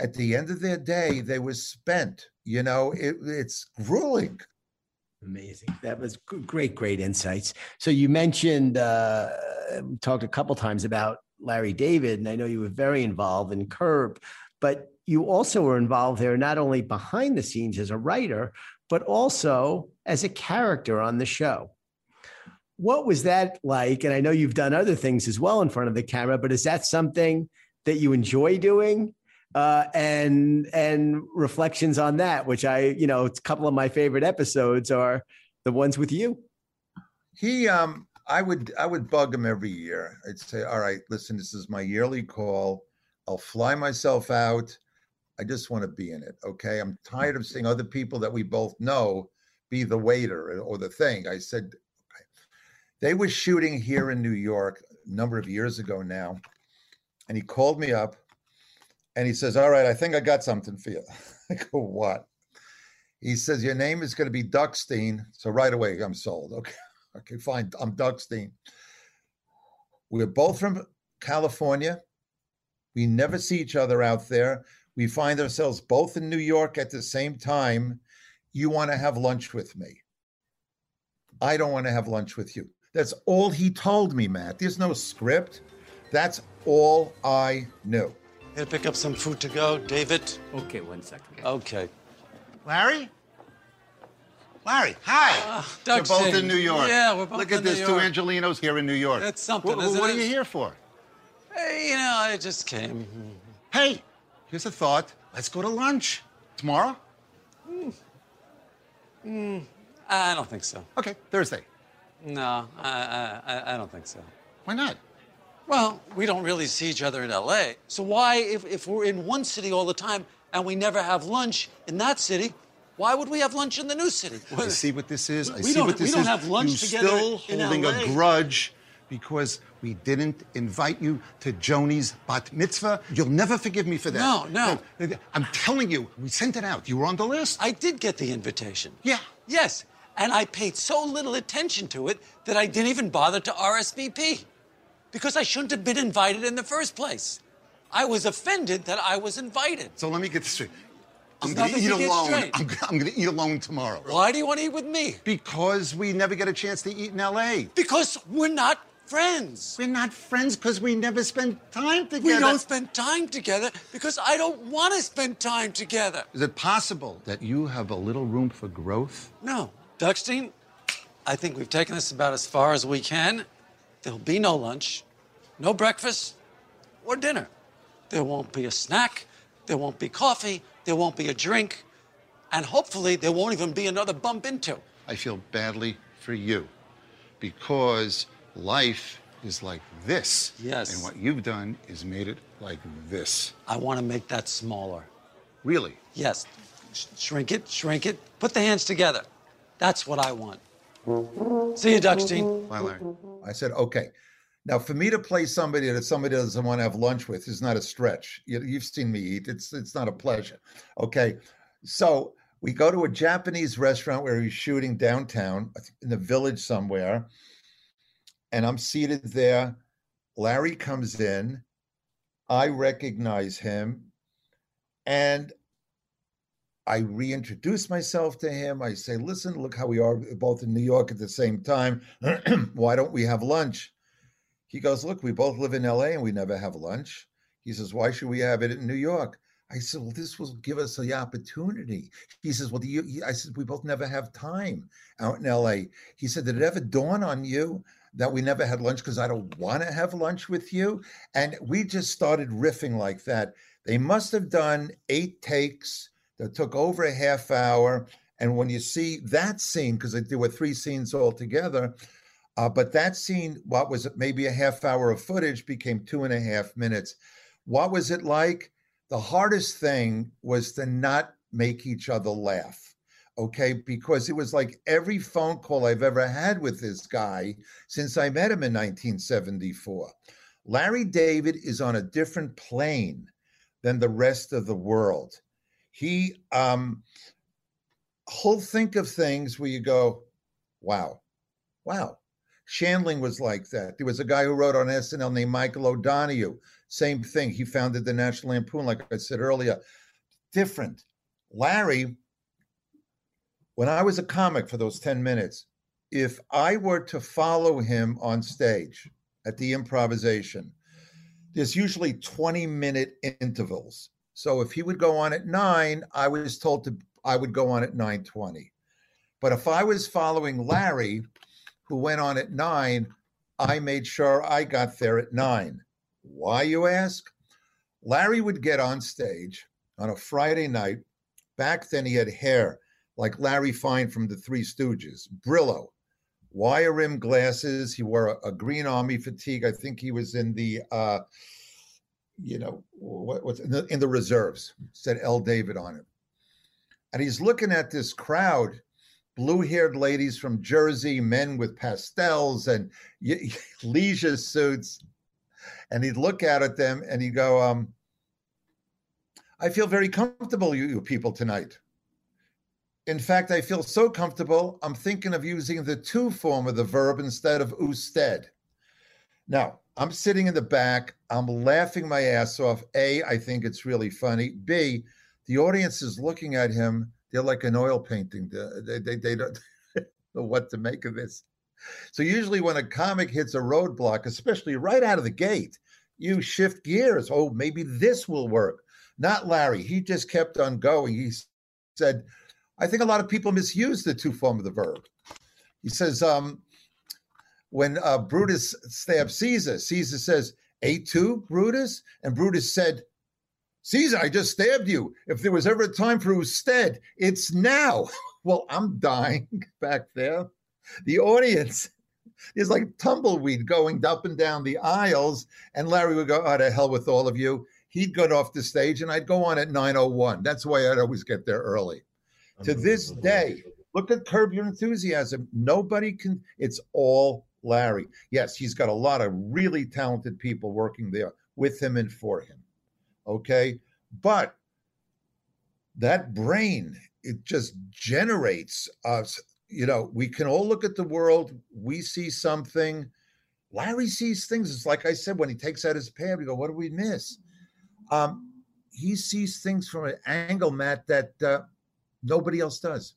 At the end of their day, they were spent. You know, it, it's grueling. Amazing. That was great, great insights. So you mentioned, uh, talked a couple times about Larry David, and I know you were very involved in Curb, but you also were involved there not only behind the scenes as a writer, but also as a character on the show. What was that like? And I know you've done other things as well in front of the camera, but is that something that you enjoy doing? Uh, and and reflections on that, which I, you know, a couple of my favorite episodes are the ones with you. He, um, I would, I would bug him every year. I'd say, "All right, listen, this is my yearly call. I'll fly myself out. I just want to be in it. Okay, I'm tired of seeing other people that we both know be the waiter or the thing." I said, okay. "They were shooting here in New York a number of years ago now," and he called me up, and he says, "All right, I think I got something for you." I go, "What?" He says, Your name is going to be Duckstein. So right away, I'm sold. Okay. Okay, fine. I'm Duckstein. We're both from California. We never see each other out there. We find ourselves both in New York at the same time. You want to have lunch with me. I don't want to have lunch with you. That's all he told me, Matt. There's no script. That's all I knew. Here to pick up some food to go, David. Okay, one second. Okay. Larry? Larry, hi. Doug we're both Singh. in New York. Yeah, we're both in New York. Look at this, two Angelinos here in New York. That's something, isn't what it? are you here for? Hey, you know, I just came. Hey, here's a thought. Let's go to lunch tomorrow. Mm, I don't think so. Okay, Thursday. No, I, I, I- I don't think so. Why not? Well, we don't really see each other in LA. So why, if, if we're in one city all the time and we never have lunch in that city, why would we have lunch in the new city? I see what this is. I We see don't- what this we don't is. have lunch you together still in holding LA. a grudge because we didn't invite you to Joni's bat mitzvah. You'll never forgive me for that. No, no. I'm telling you, we sent it out. You were on the list. I did get the invitation. Yeah. Yes, and I paid so little attention to it that I didn't even bother to RSVP because I shouldn't have been invited in the first place. I was offended that I was invited. So let me get this straight. I'm going to eat nothing to get alone. I'm, I'm going to eat alone tomorrow. Why do you want to eat with me? Because we never get a chance to eat in L.A. Because we're not friends. We're not friends because we never spend time together. We don't spend time together because I don't want to spend time together. Is it possible that you have a little room for growth? No. Duckstein, I think we've taken this about as far as we can. There'll be no lunch, no breakfast, or dinner. There won't be a snack, there won't be coffee, there won't be a drink, and hopefully there won't even be another bump into. I feel badly for you because life is like this. Yes. And what you've done is made it like this. I want to make that smaller. Really? Yes. Sh- shrink it, shrink it, put the hands together. That's what I want. See you, Duckstein. Bye, Larry. I said, okay. Now, for me to play somebody that somebody doesn't want to have lunch with is not a stretch. You, you've seen me eat; it's it's not a pleasure. Okay, so we go to a Japanese restaurant where he's shooting downtown in the village somewhere, and I'm seated there. Larry comes in. I recognize him, and I reintroduce myself to him. I say, listen, look how we are both in New York at the same time. Why don't we have lunch? He goes, look, we both live in LA and we never have lunch. He says, why should we have it in New York? I said, well, this will give us the opportunity. He says, well, do you, I said, we both never have time out in LA. He said, did it ever dawn on you that we never had lunch because I don't want to have lunch with you? And we just started riffing like that. They must have done eight takes that took over a half hour. And when you see that scene, because there were three scenes all together, uh, but that scene, what was maybe a half hour of footage, became two and a half minutes. What was it like? The hardest thing was to not make each other laugh. okay, because it was like every phone call I've ever had with this guy since I met him in 1974. Larry David is on a different plane than the rest of the world. He um he'll think of things where you go, wow, wow. Shandling was like that. There was a guy who wrote on SNL named Michael O'Donoghue. Same thing. He founded the National Lampoon, like I said earlier. Different. Larry, when I was a comic for those 10 minutes, if I were to follow him on stage at the improvisation, there's usually 20 minute intervals. So if he would go on at nine, I was told to I would go on at 920. But if I was following Larry, who went on at nine, I made sure I got there at nine. Why, you ask? Larry would get on stage on a Friday night. Back then, he had hair like Larry Fine from the Three Stooges, Brillo, wire rim glasses. He wore a, a, green army fatigue. I think he was in the, uh, you know, what, what's in the, in the reserves. Said L. David on it, and he's looking at this crowd blue-haired ladies from Jersey, men with pastels and leisure suits, and he'd look out at them and he'd go, um, "I feel very comfortable, you, you people tonight. In fact, I feel so comfortable. I'm thinking of using the to form of the verb instead of usted." Now, I'm sitting in the back. I'm laughing my ass off. A, I think it's really funny. B, the audience is looking at him they're like an oil painting. They, they, they don't know what to make of this. So usually when a comic hits a roadblock, especially right out of the gate, you shift gears. Oh, maybe this will work. Not Larry. He just kept on going. He said, I think a lot of people misuse the tú form of the verb. He says, um, when uh, Brutus stabbed Caesar, Caesar says, Et tú, Brutus? And Brutus said, Caesar, I just stabbed you. If there was ever a time for usted, it's now. well, I'm dying back there. The audience is like tumbleweed going up and down the aisles. And Larry would go, Oh, to hell with all of you. He'd get off the stage and I'd go on at 9.01. That's why I'd always get there early. To this day, look at Curb Your Enthusiasm. Nobody can, it's all Larry. Yes, he's got a lot of really talented people working there with him and for him. Okay. But that brain, it just generates us. You know, we can all look at the world, we see something. Larry sees things. It's like I said, when he takes out his pad, we go, what do we miss? Um, he sees things from an angle, Matt, that uh, nobody else does.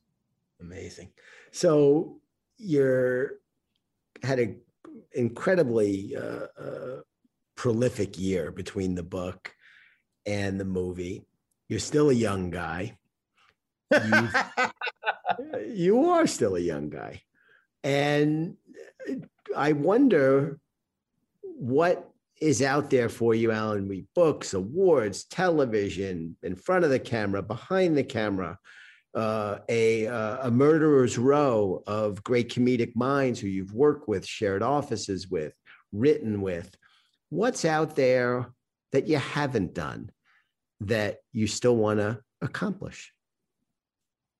Amazing. So you're had an incredibly uh, uh, prolific year between the book and the movie. You're still a young guy. you are still a young guy. And I wonder what is out there for you, Alan Reed books, awards, television, in front of the camera, behind the camera, uh, a, uh, a murderer's row of great comedic minds who you've worked with, shared offices with, written with. What's out there that you haven't done that you still want to accomplish?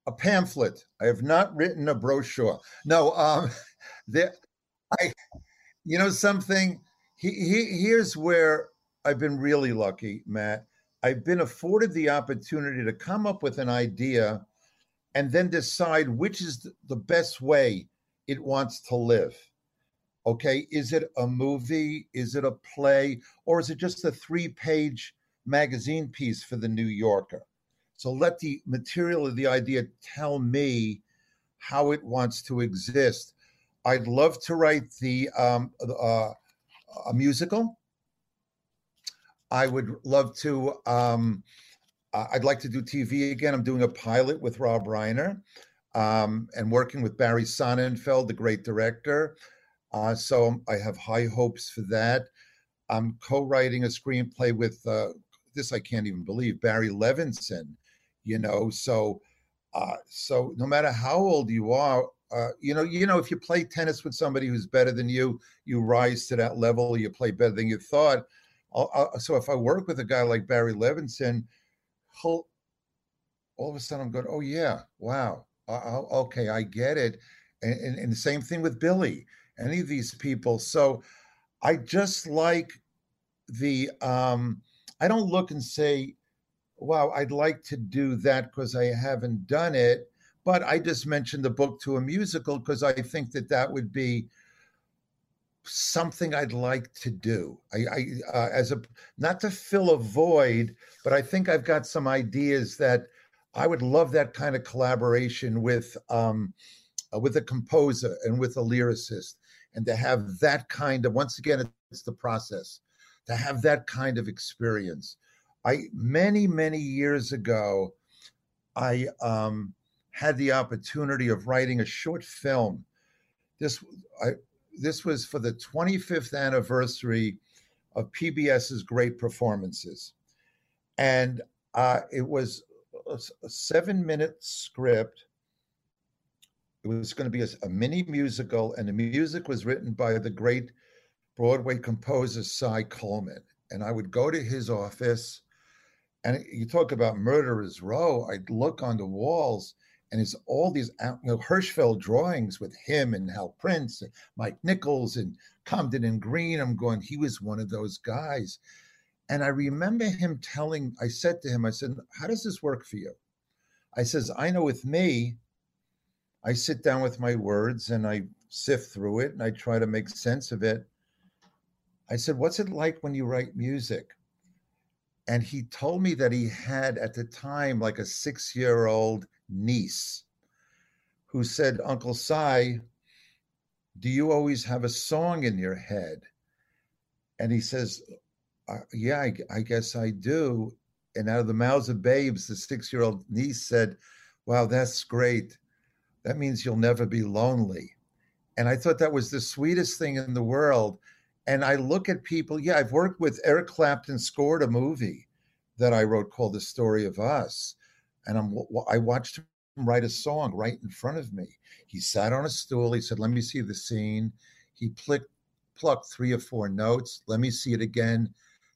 A pamphlet. I have not written a brochure. No, um, there, I, you know, something. He, he, here's where I've been really lucky, Matt. I've been afforded the opportunity to come up with an idea and then decide which is the best way it wants to live. Okay, is it a movie? Is it a play? Or is it just a three page magazine piece for the New Yorker? So let the material of the idea tell me how it wants to exist. I'd love to write the um, uh, a musical. I would love to. Um, I'd like to do TV again. I'm doing a pilot with Rob Reiner um, and working with Barry Sonnenfeld, the great director. Uh, so I have high hopes for that. I'm co-writing a screenplay with uh, this I can't even believe Barry Levinson. You know, so uh, so no matter how old you are, uh, you know, you know, if you play tennis with somebody who's better than you, you rise to that level. You play better than you thought. I'll, I'll, so if I work with a guy like Barry Levinson, he'll all of a sudden I'm going, oh yeah, wow, oh, okay, I get it. And, and, and the same thing with Billy, any of these people. So I just like the, um, I don't look and say, wow, I'd like to do that because I haven't done it. But I just mentioned the book to a musical because I think that that would be something I'd like to do. I, I uh, as a not to fill a void, but I think I've got some ideas that I would love that kind of collaboration with um, uh, with a composer and with a lyricist, and to have that kind of once again, it's the process to have that kind of experience. I many many years ago, I um, had the opportunity of writing a short film. This I this was for the 25th anniversary of PBS's great performances. And uh, it was a, a seven minute script. It was going to be a, a, mini musical, and the music was written by the great Broadway composer Cy Coleman. And I would go to his office, and you talk about murderer's row. I'd look on the walls, and it's all these uh, you know, Hirschfeld drawings with him and Hal Prince, and Mike Nichols, and Comden and Green. I'm going, he was one of those guys. And I remember him telling, I said to him, I said, How does this work for you? I says, I know with me, I sit down with my words and I sift through it and I try to make sense of it. I said, What's it like when you write music? And he told me that he had at the time like a six year old niece who said, Uncle Cy, do you always have a song in your head? And he says, uh, Yeah, I, I guess I do. And out of the mouths of babes, the six year old niece said, Wow, that's great. That means you'll never be lonely. And I thought that was the sweetest thing in the world. And I look at people, yeah, I've worked with Eric Clapton, scored a movie that I wrote called The Story of Us and I'm I watched him write a song right in front of me. He sat on a stool. He said, "Let me see the scene." He plucked plucked three or four notes. Let me see it again.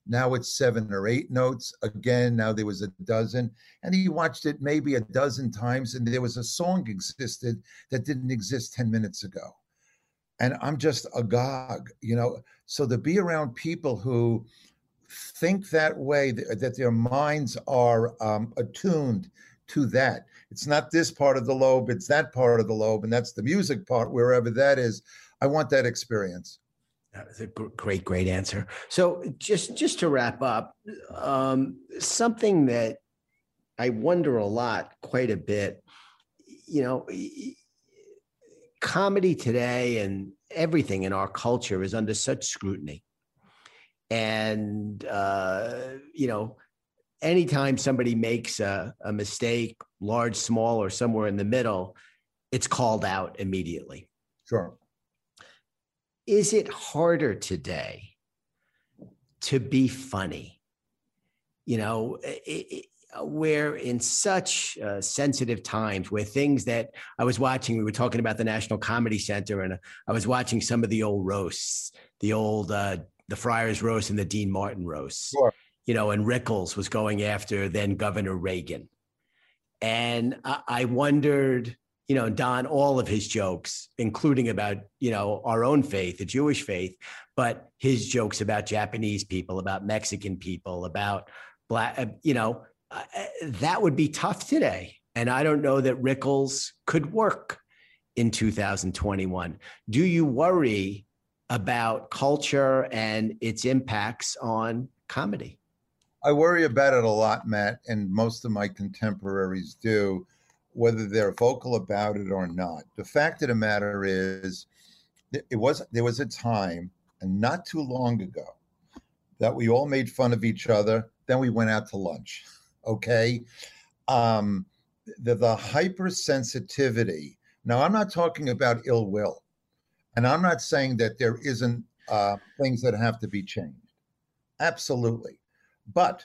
Now it's seven or eight notes. Again, now there was a dozen. And he watched it maybe a dozen times, and there was a song existed that didn't exist 10 minutes ago. And I'm just agog, you know. So to be around people who think that way, that their minds are um, attuned to that. It's not this part of the lobe, it's that part of the lobe, and that's the music part, wherever that is. I want that experience. That was a great, great answer. So just just to wrap up, um, something that I wonder a lot, quite a bit, you know, comedy today and everything in our culture is under such scrutiny. And uh, you know anytime somebody makes a, a mistake large small or somewhere in the middle it's called out immediately. Sure is it harder today to be funny you know it, it, we're in such uh, sensitive times where things that I was watching, we were talking about the National Comedy Center, and I was watching some of the old roasts, the old uh, the Friars roast and the Dean Martin roast. Sure. You know, and Rickles was going after then Governor Reagan. And I, I wondered, you know, Don, all of his jokes, including about, you know, our own faith, the Jewish faith, but his jokes about Japanese people, about Mexican people, about black, uh, you know, uh, uh, that would be tough today. And I don't know that Rickles could work in 2021. Do you worry about culture and its impacts on comedy? I worry about it a lot, Matt, and most of my contemporaries do, whether they're vocal about it or not. The fact of the matter is, it was there was a time, and not too long ago, that we all made fun of each other. Then we went out to lunch. Okay, um, the the hypersensitivity. Now, I'm not talking about ill will. And I'm not saying that there isn't uh, things that have to be changed. Absolutely. But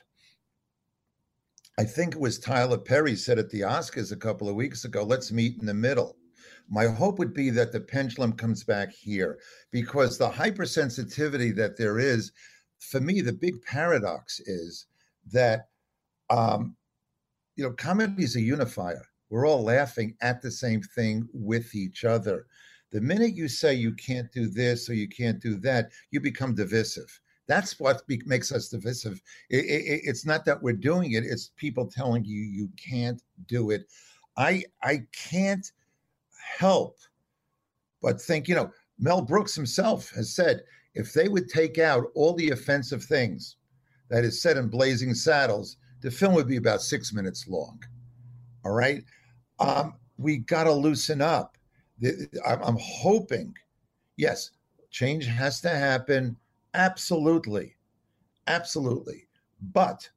I think it was Tyler Perry said at the Oscars a couple of weeks ago let's meet in the middle. My hope would be that the pendulum comes back here because the hypersensitivity that there is, for me, the big paradox is that, um, you know, comedy is a unifier. we're all laughing at the same thing with each other. The minute you say you can't do this or you can't do that, you become divisive. That's what be- makes us divisive. It, it, it's not that we're doing it; it's people telling you you can't do it. I I can't help but think. You know, Mel Brooks himself has said if they would take out all the offensive things that is said in Blazing Saddles, the film would be about six minutes long. All right, um, we got to loosen up. I'm hoping, yes, change has to happen. Absolutely. Absolutely. But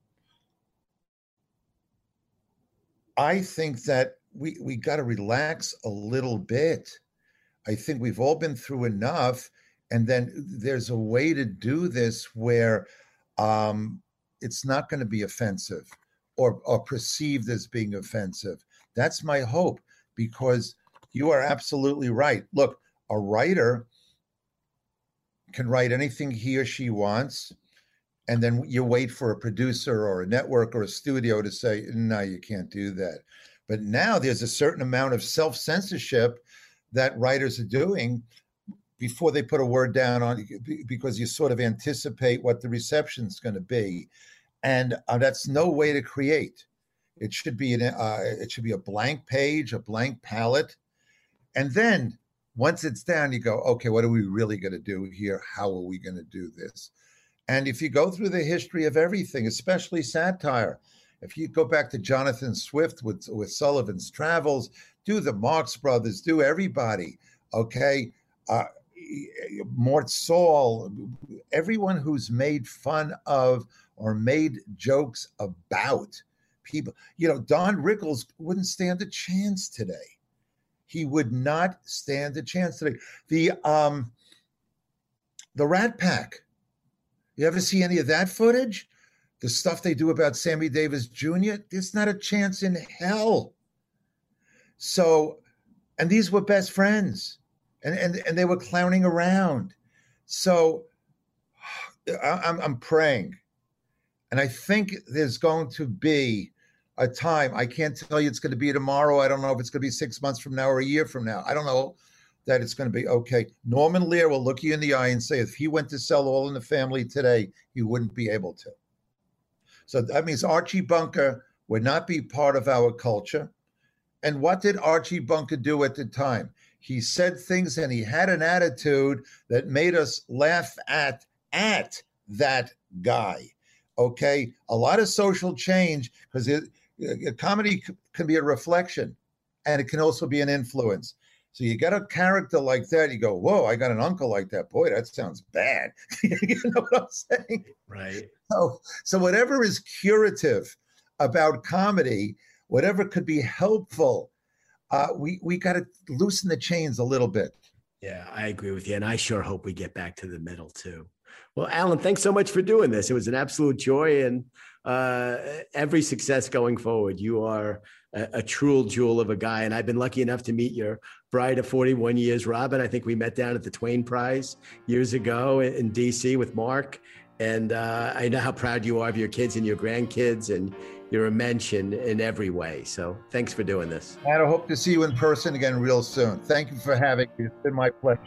I think that we, we got to relax a little bit. I think we've all been through enough. And then there's a way to do this where um, it's not going to be offensive or, or perceived as being offensive. That's my hope because you are absolutely right. Look, a writer can write anything he or she wants, and then you wait for a producer or a network or a studio to say, no, you can't do that. But now there's a certain amount of self censorship that writers are doing before they put a word down on because you sort of anticipate what the reception is going to be. And uh, that's no way to create. It should be an uh, it should be a blank page a blank palette. And then once it's down, you go, okay, what are we really going to do here? How are we going to do this? And if you go through the history of everything, especially satire, if you go back to Jonathan Swift with, with Gulliver's Travels, do the Marx Brothers, do everybody, okay? Uh, Mort Sahl, everyone who's made fun of or made jokes about people. You know, Don Rickles wouldn't stand a chance today he would not stand a chance today. The um the Rat Pack. You ever see any of that footage? The stuff they do about Sammy Davis Jr. There's not a chance in hell. So, and these were best friends, and and and they were clowning around. So, I'm I'm praying, and I think there's going to be a time. I can't tell you it's going to be tomorrow. I don't know if it's going to be six months from now or a year from now. I don't know that it's going to be okay. Norman Lear will look you in the eye and say, if he went to sell All in the Family today, he wouldn't be able to. So that means Archie Bunker would not be part of our culture. And what did Archie Bunker do at the time? He said things and he had an attitude that made us laugh at at that guy. Okay, a lot of social change because it comedy can be a reflection and it can also be an influence. So you got a character like that, you go, whoa, I got an uncle like that. Boy, that sounds bad. you know what I'm saying? Right. So, so whatever is curative about comedy, whatever could be helpful, uh, we we got to loosen the chains a little bit. Yeah, I agree with you, and I sure hope we get back to the middle too. Well, Alan, thanks so much for doing this. It was an absolute joy, and uh, every success going forward. You are a, a true jewel of a guy. And I've been lucky enough to meet your bride of 41 years, Robin. I think we met down at the Twain Prize years ago in DC with Mark. And uh, I know how proud you are of your kids and your grandkids, and you're a mensch in every way. So thanks for doing this. And I hope to see you in person again real soon. Thank you for having me. It's been my pleasure.